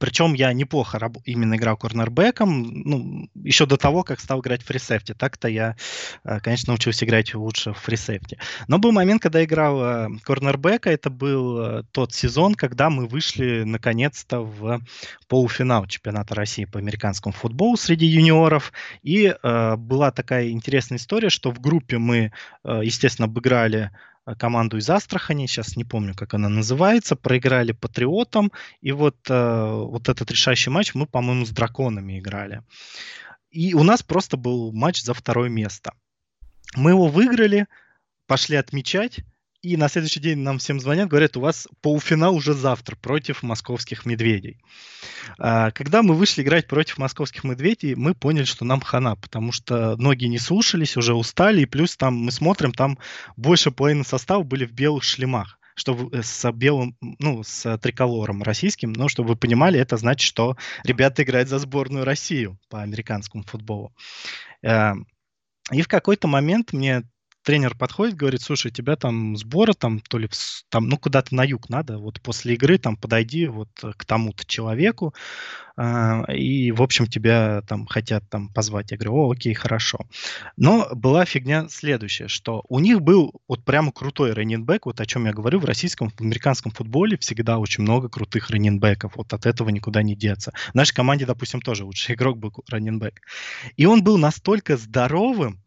Причем я неплохо раб- именно играл корнербэком, ну, еще до того, как стал играть в фрисефте. Так-то я, э, конечно, научился играть лучше в фрисефте. Но был момент, когда я играл э, корнербэка, это был тот сезон, когда мы вышли, наконец-то, в полуфинал чемпионата России по американскому футболу среди юниоров. И э, была такая интересная история, что в группе мы, э, естественно, обыграли Э, команду из Астрахани, сейчас не помню, как она называется, проиграли Патриотам, и вот, э, вот этот решающий матч мы, по-моему, с Драконами играли. И у нас просто был матч за второе место. Мы его выиграли, пошли отмечать, и на следующий день нам всем звонят, говорят, у вас полуфинал уже завтра против московских медведей. А, когда мы вышли играть против московских медведей, мы поняли, что нам хана, потому что ноги не слушались, уже устали, и плюс там мы смотрим, там больше половины состава были в белых шлемах чтобы э, с белым, ну, с триколором российским, но чтобы вы понимали, это значит, что ребята играют за сборную Россию по американскому футболу. Э, и в какой-то момент мне тренер подходит, говорит, слушай, тебя там сборы там, то ли там, ну, куда-то на юг надо, вот после игры там подойди вот к тому-то человеку, а, и, в общем, тебя там хотят там позвать. Я говорю, о, окей, хорошо. Но была фигня следующая, что у них был вот прямо крутой раненбэк, вот о чем я говорю, в российском, в американском футболе всегда очень много крутых раненбеков, вот от этого никуда не деться. В нашей команде, допустим, тоже лучший игрок был раненбэк. И он был настолько здоровым,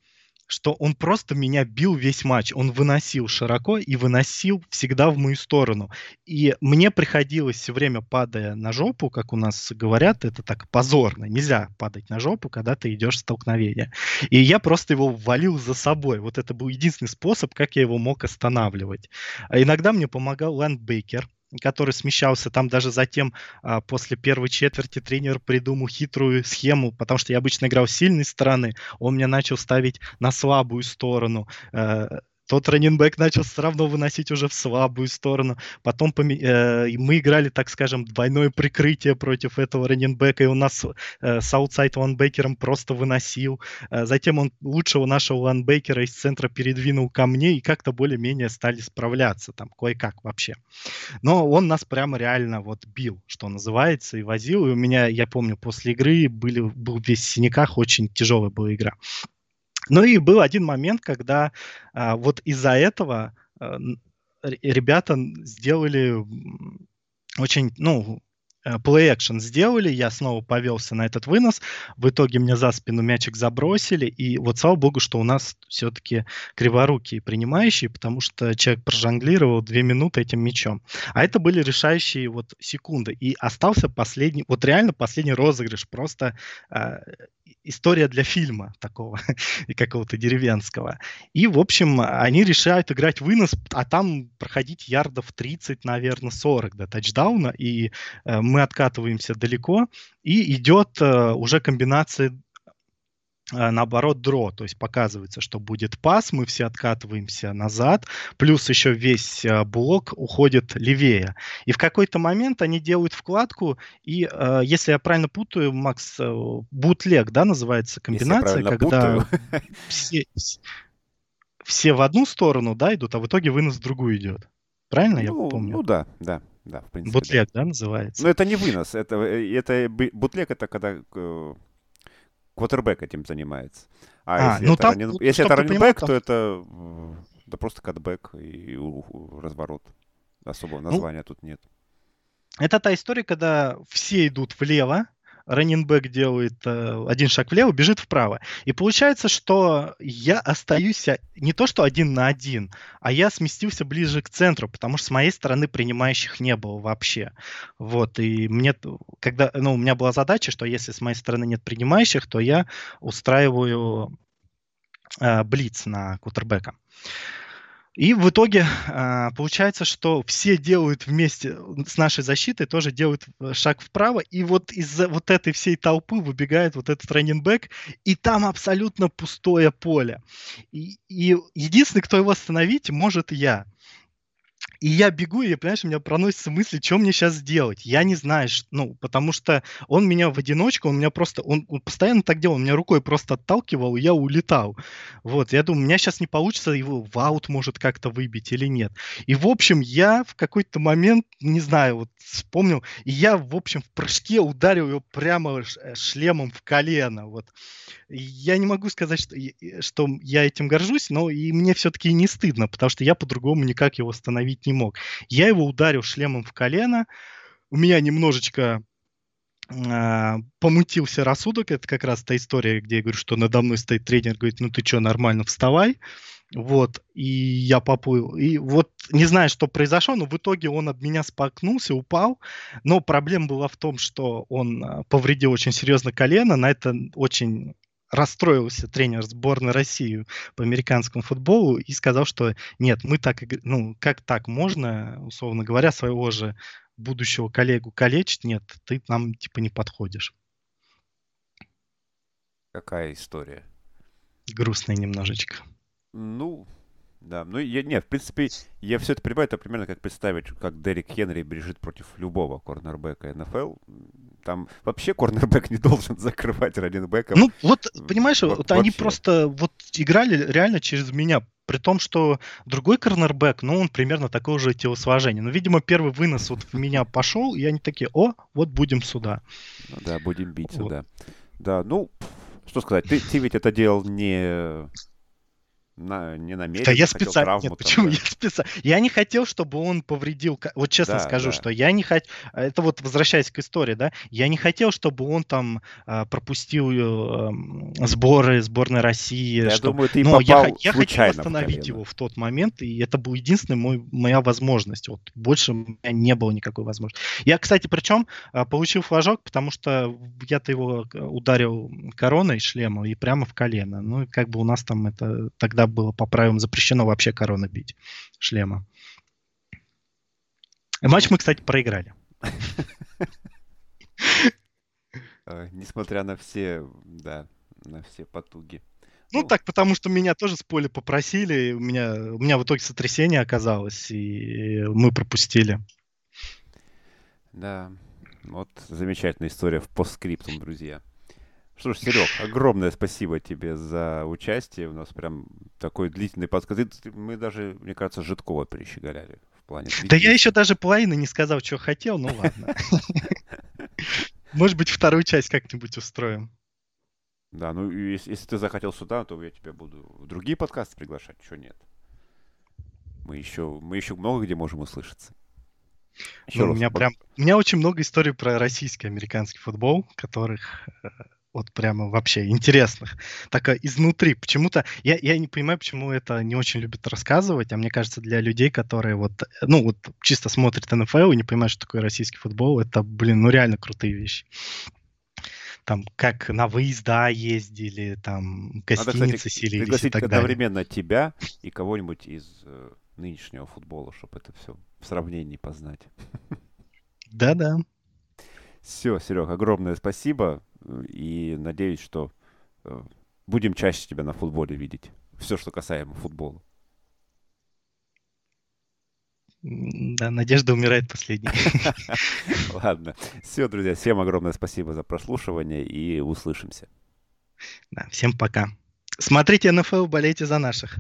что он просто меня бил весь матч. Он выносил широко и выносил всегда в мою сторону. И мне приходилось все время, падая на жопу, как у нас говорят, это так позорно. Нельзя падать на жопу, когда ты идешь в столкновение. И я просто его валил за собой. Вот это был единственный способ, как я его мог останавливать. А иногда мне помогал Лэнд Бейкер, который смещался. Там даже затем а, после первой четверти тренер придумал хитрую схему, потому что я обычно играл с сильной стороны, он меня начал ставить на слабую сторону. Тот раннинбек начал все равно выносить уже в слабую сторону. Потом э, мы играли, так скажем, двойное прикрытие против этого раннинбека, и у нас э, с outside лайнбекером просто выносил. Э, затем он лучшего нашего лайнбекера из центра передвинул ко мне, и как-то более-менее стали справляться там кое-как вообще. Но он нас прямо реально вот бил, что называется, и возил. И у меня, я помню, после игры были, был весь в синяках, очень тяжелая была игра. Ну и был один момент, когда а, вот из-за этого а, ребята сделали очень, ну, Э, play action сделали, я снова повелся на этот вынос, в итоге мне за спину мячик забросили, и вот слава богу, что у нас все-таки криворукие принимающие, потому что человек прожонглировал две минуты этим мячом. А это были решающие вот секунды, и остался последний, вот реально последний розыгрыш, просто э, история для фильма такого, и какого-то деревенского. И, в общем, они решают играть вынос, а там проходить ярдов 30, наверное, 40 до тачдауна, и э, мы откатываемся далеко, и идет э, уже комбинация наоборот дро, то есть показывается, что будет пас, мы все откатываемся назад, плюс еще весь э, блок уходит левее. И в какой-то момент они делают вкладку, и если я правильно путаю, Макс, бутлег, да, называется комбинация, когда все, все в одну сторону, да, идут, а в итоге вынос в другую идет. Правильно ну, я помню? Ну да, да. Да, в принципе. Бутлег, да, да называется? Ну, это не вынос. Это, э, это бутлег это когда э, квотербек этим занимается. А, а если ну это, там, ранен... если это раненбэк, то это да просто катбэк и разворот. Особого ну, названия ну, тут нет. Это та история, когда все идут влево, раненбэк делает э, один шаг влево, бежит вправо. И получается, что я остаюсь не то что один на один, а я сместился ближе к центру, потому что с моей стороны принимающих не было вообще. Вот, и мне, когда, ну, у меня была задача, что если с моей стороны нет принимающих, то я устраиваю э, блиц на кутербека. И в итоге а, получается, что все делают вместе с нашей защитой, тоже делают э, шаг вправо, и вот из-за вот этой всей толпы выбегает вот этот раненбэк, и там абсолютно пустое поле. И, и единственный, кто его остановить, может я. И я бегу, и, понимаешь, у меня проносится мысли, что мне сейчас сделать. Я не знаю, ну, потому что он меня в одиночку, он меня просто, он, он постоянно так делал, он меня рукой просто отталкивал, и я улетал. Вот, я думаю, у меня сейчас не получится его в аут может как-то выбить или нет. И, в общем, я в какой-то момент, не знаю, вот вспомнил, и я, в общем, в прыжке ударил его прямо э, шлемом в колено, вот. Я не могу сказать, что, что я этим горжусь, но и мне все-таки не стыдно, потому что я по-другому никак его остановить не мог. Я его ударил шлемом в колено, у меня немножечко э, помутился рассудок. Это как раз та история, где я говорю, что надо мной стоит тренер, говорит, ну ты что, нормально, вставай. Вот, и я поплыл. И вот не знаю, что произошло, но в итоге он от меня споткнулся, упал. Но проблема была в том, что он а, повредил очень серьезно колено. На это очень расстроился тренер сборной России по американскому футболу и сказал, что нет, мы так, ну, как так можно, условно говоря, своего же будущего коллегу калечить, нет, ты нам типа не подходишь. Какая история? Грустная немножечко. Ну, да, ну я, нет, в принципе, я все это понимаю, это примерно как представить, как Дерек Хенри бежит против любого корнербека НФЛ. Там вообще корнербэк не должен закрывать раненбека. Ну вот, понимаешь, вот, вот они просто вот играли реально через меня при том, что другой корнербэк, ну, он примерно такого же телосложения. Но, видимо, первый вынос вот в меня пошел, и они такие, о, вот будем сюда. Ну, да, будем бить вот. сюда. Да, ну, что сказать, ты, ты ведь это делал не на, не намеренно. Да я специально. Нет, почему да. я специально? Я не хотел, чтобы он повредил. Вот честно да, скажу, да. что я не хотел. Это вот возвращаясь к истории, да, я не хотел, чтобы он там а, пропустил э, сборы сборной России. Да, что... Я думаю, ты Но я, я хотел остановить его в тот момент, и это был единственный мой моя возможность. Вот больше у меня не было никакой возможности. Я, кстати, причем а, получил флажок, потому что я-то его э, ударил короной шлема и прямо в колено. Ну, как бы у нас там это тогда было по правилам запрещено вообще корона бить шлема. Матч мы, кстати, проиграли. Несмотря на все, да, на все потуги. Ну, ну, так, потому что меня тоже с поля попросили, у меня, у меня в итоге сотрясение оказалось, и мы пропустили. Да, вот замечательная история в постскриптум, друзья. Что ж, Серег, огромное спасибо тебе за участие. У нас прям такой длительный подкаст. Мы даже, мне кажется, Житкова перещеголяли в плане. Да я еще даже половины не сказал, что хотел, ну ладно. Может быть, вторую часть как-нибудь устроим. Да, ну если, если ты захотел сюда, то я тебя буду в другие подкасты приглашать, что нет. Мы еще, мы еще много где можем услышаться. Еще ну, раз, у меня прям, у меня очень много историй про российский американский футбол, которых э, вот прямо вообще интересных. Так изнутри. Почему-то я, я не понимаю, почему это не очень любят рассказывать, а мне кажется, для людей, которые вот, ну, вот чисто смотрят НФЛ и не понимают, что такое российский футбол, это, блин, ну реально крутые вещи. Там, как на выезда ездили, там, гостиницы Надо, кстати, селились пригласить и так одновременно далее. тебя и кого-нибудь из э, нынешнего футбола, чтобы это все в сравнении познать. Да-да. Все, Серег, огромное спасибо. И надеюсь, что э, будем чаще тебя на футболе видеть. Все, что касаемо футбола. Да, надежда умирает последней. Ладно. Все, друзья, всем огромное спасибо за прослушивание и услышимся. Да, всем пока. Смотрите НФЛ, болейте за наших.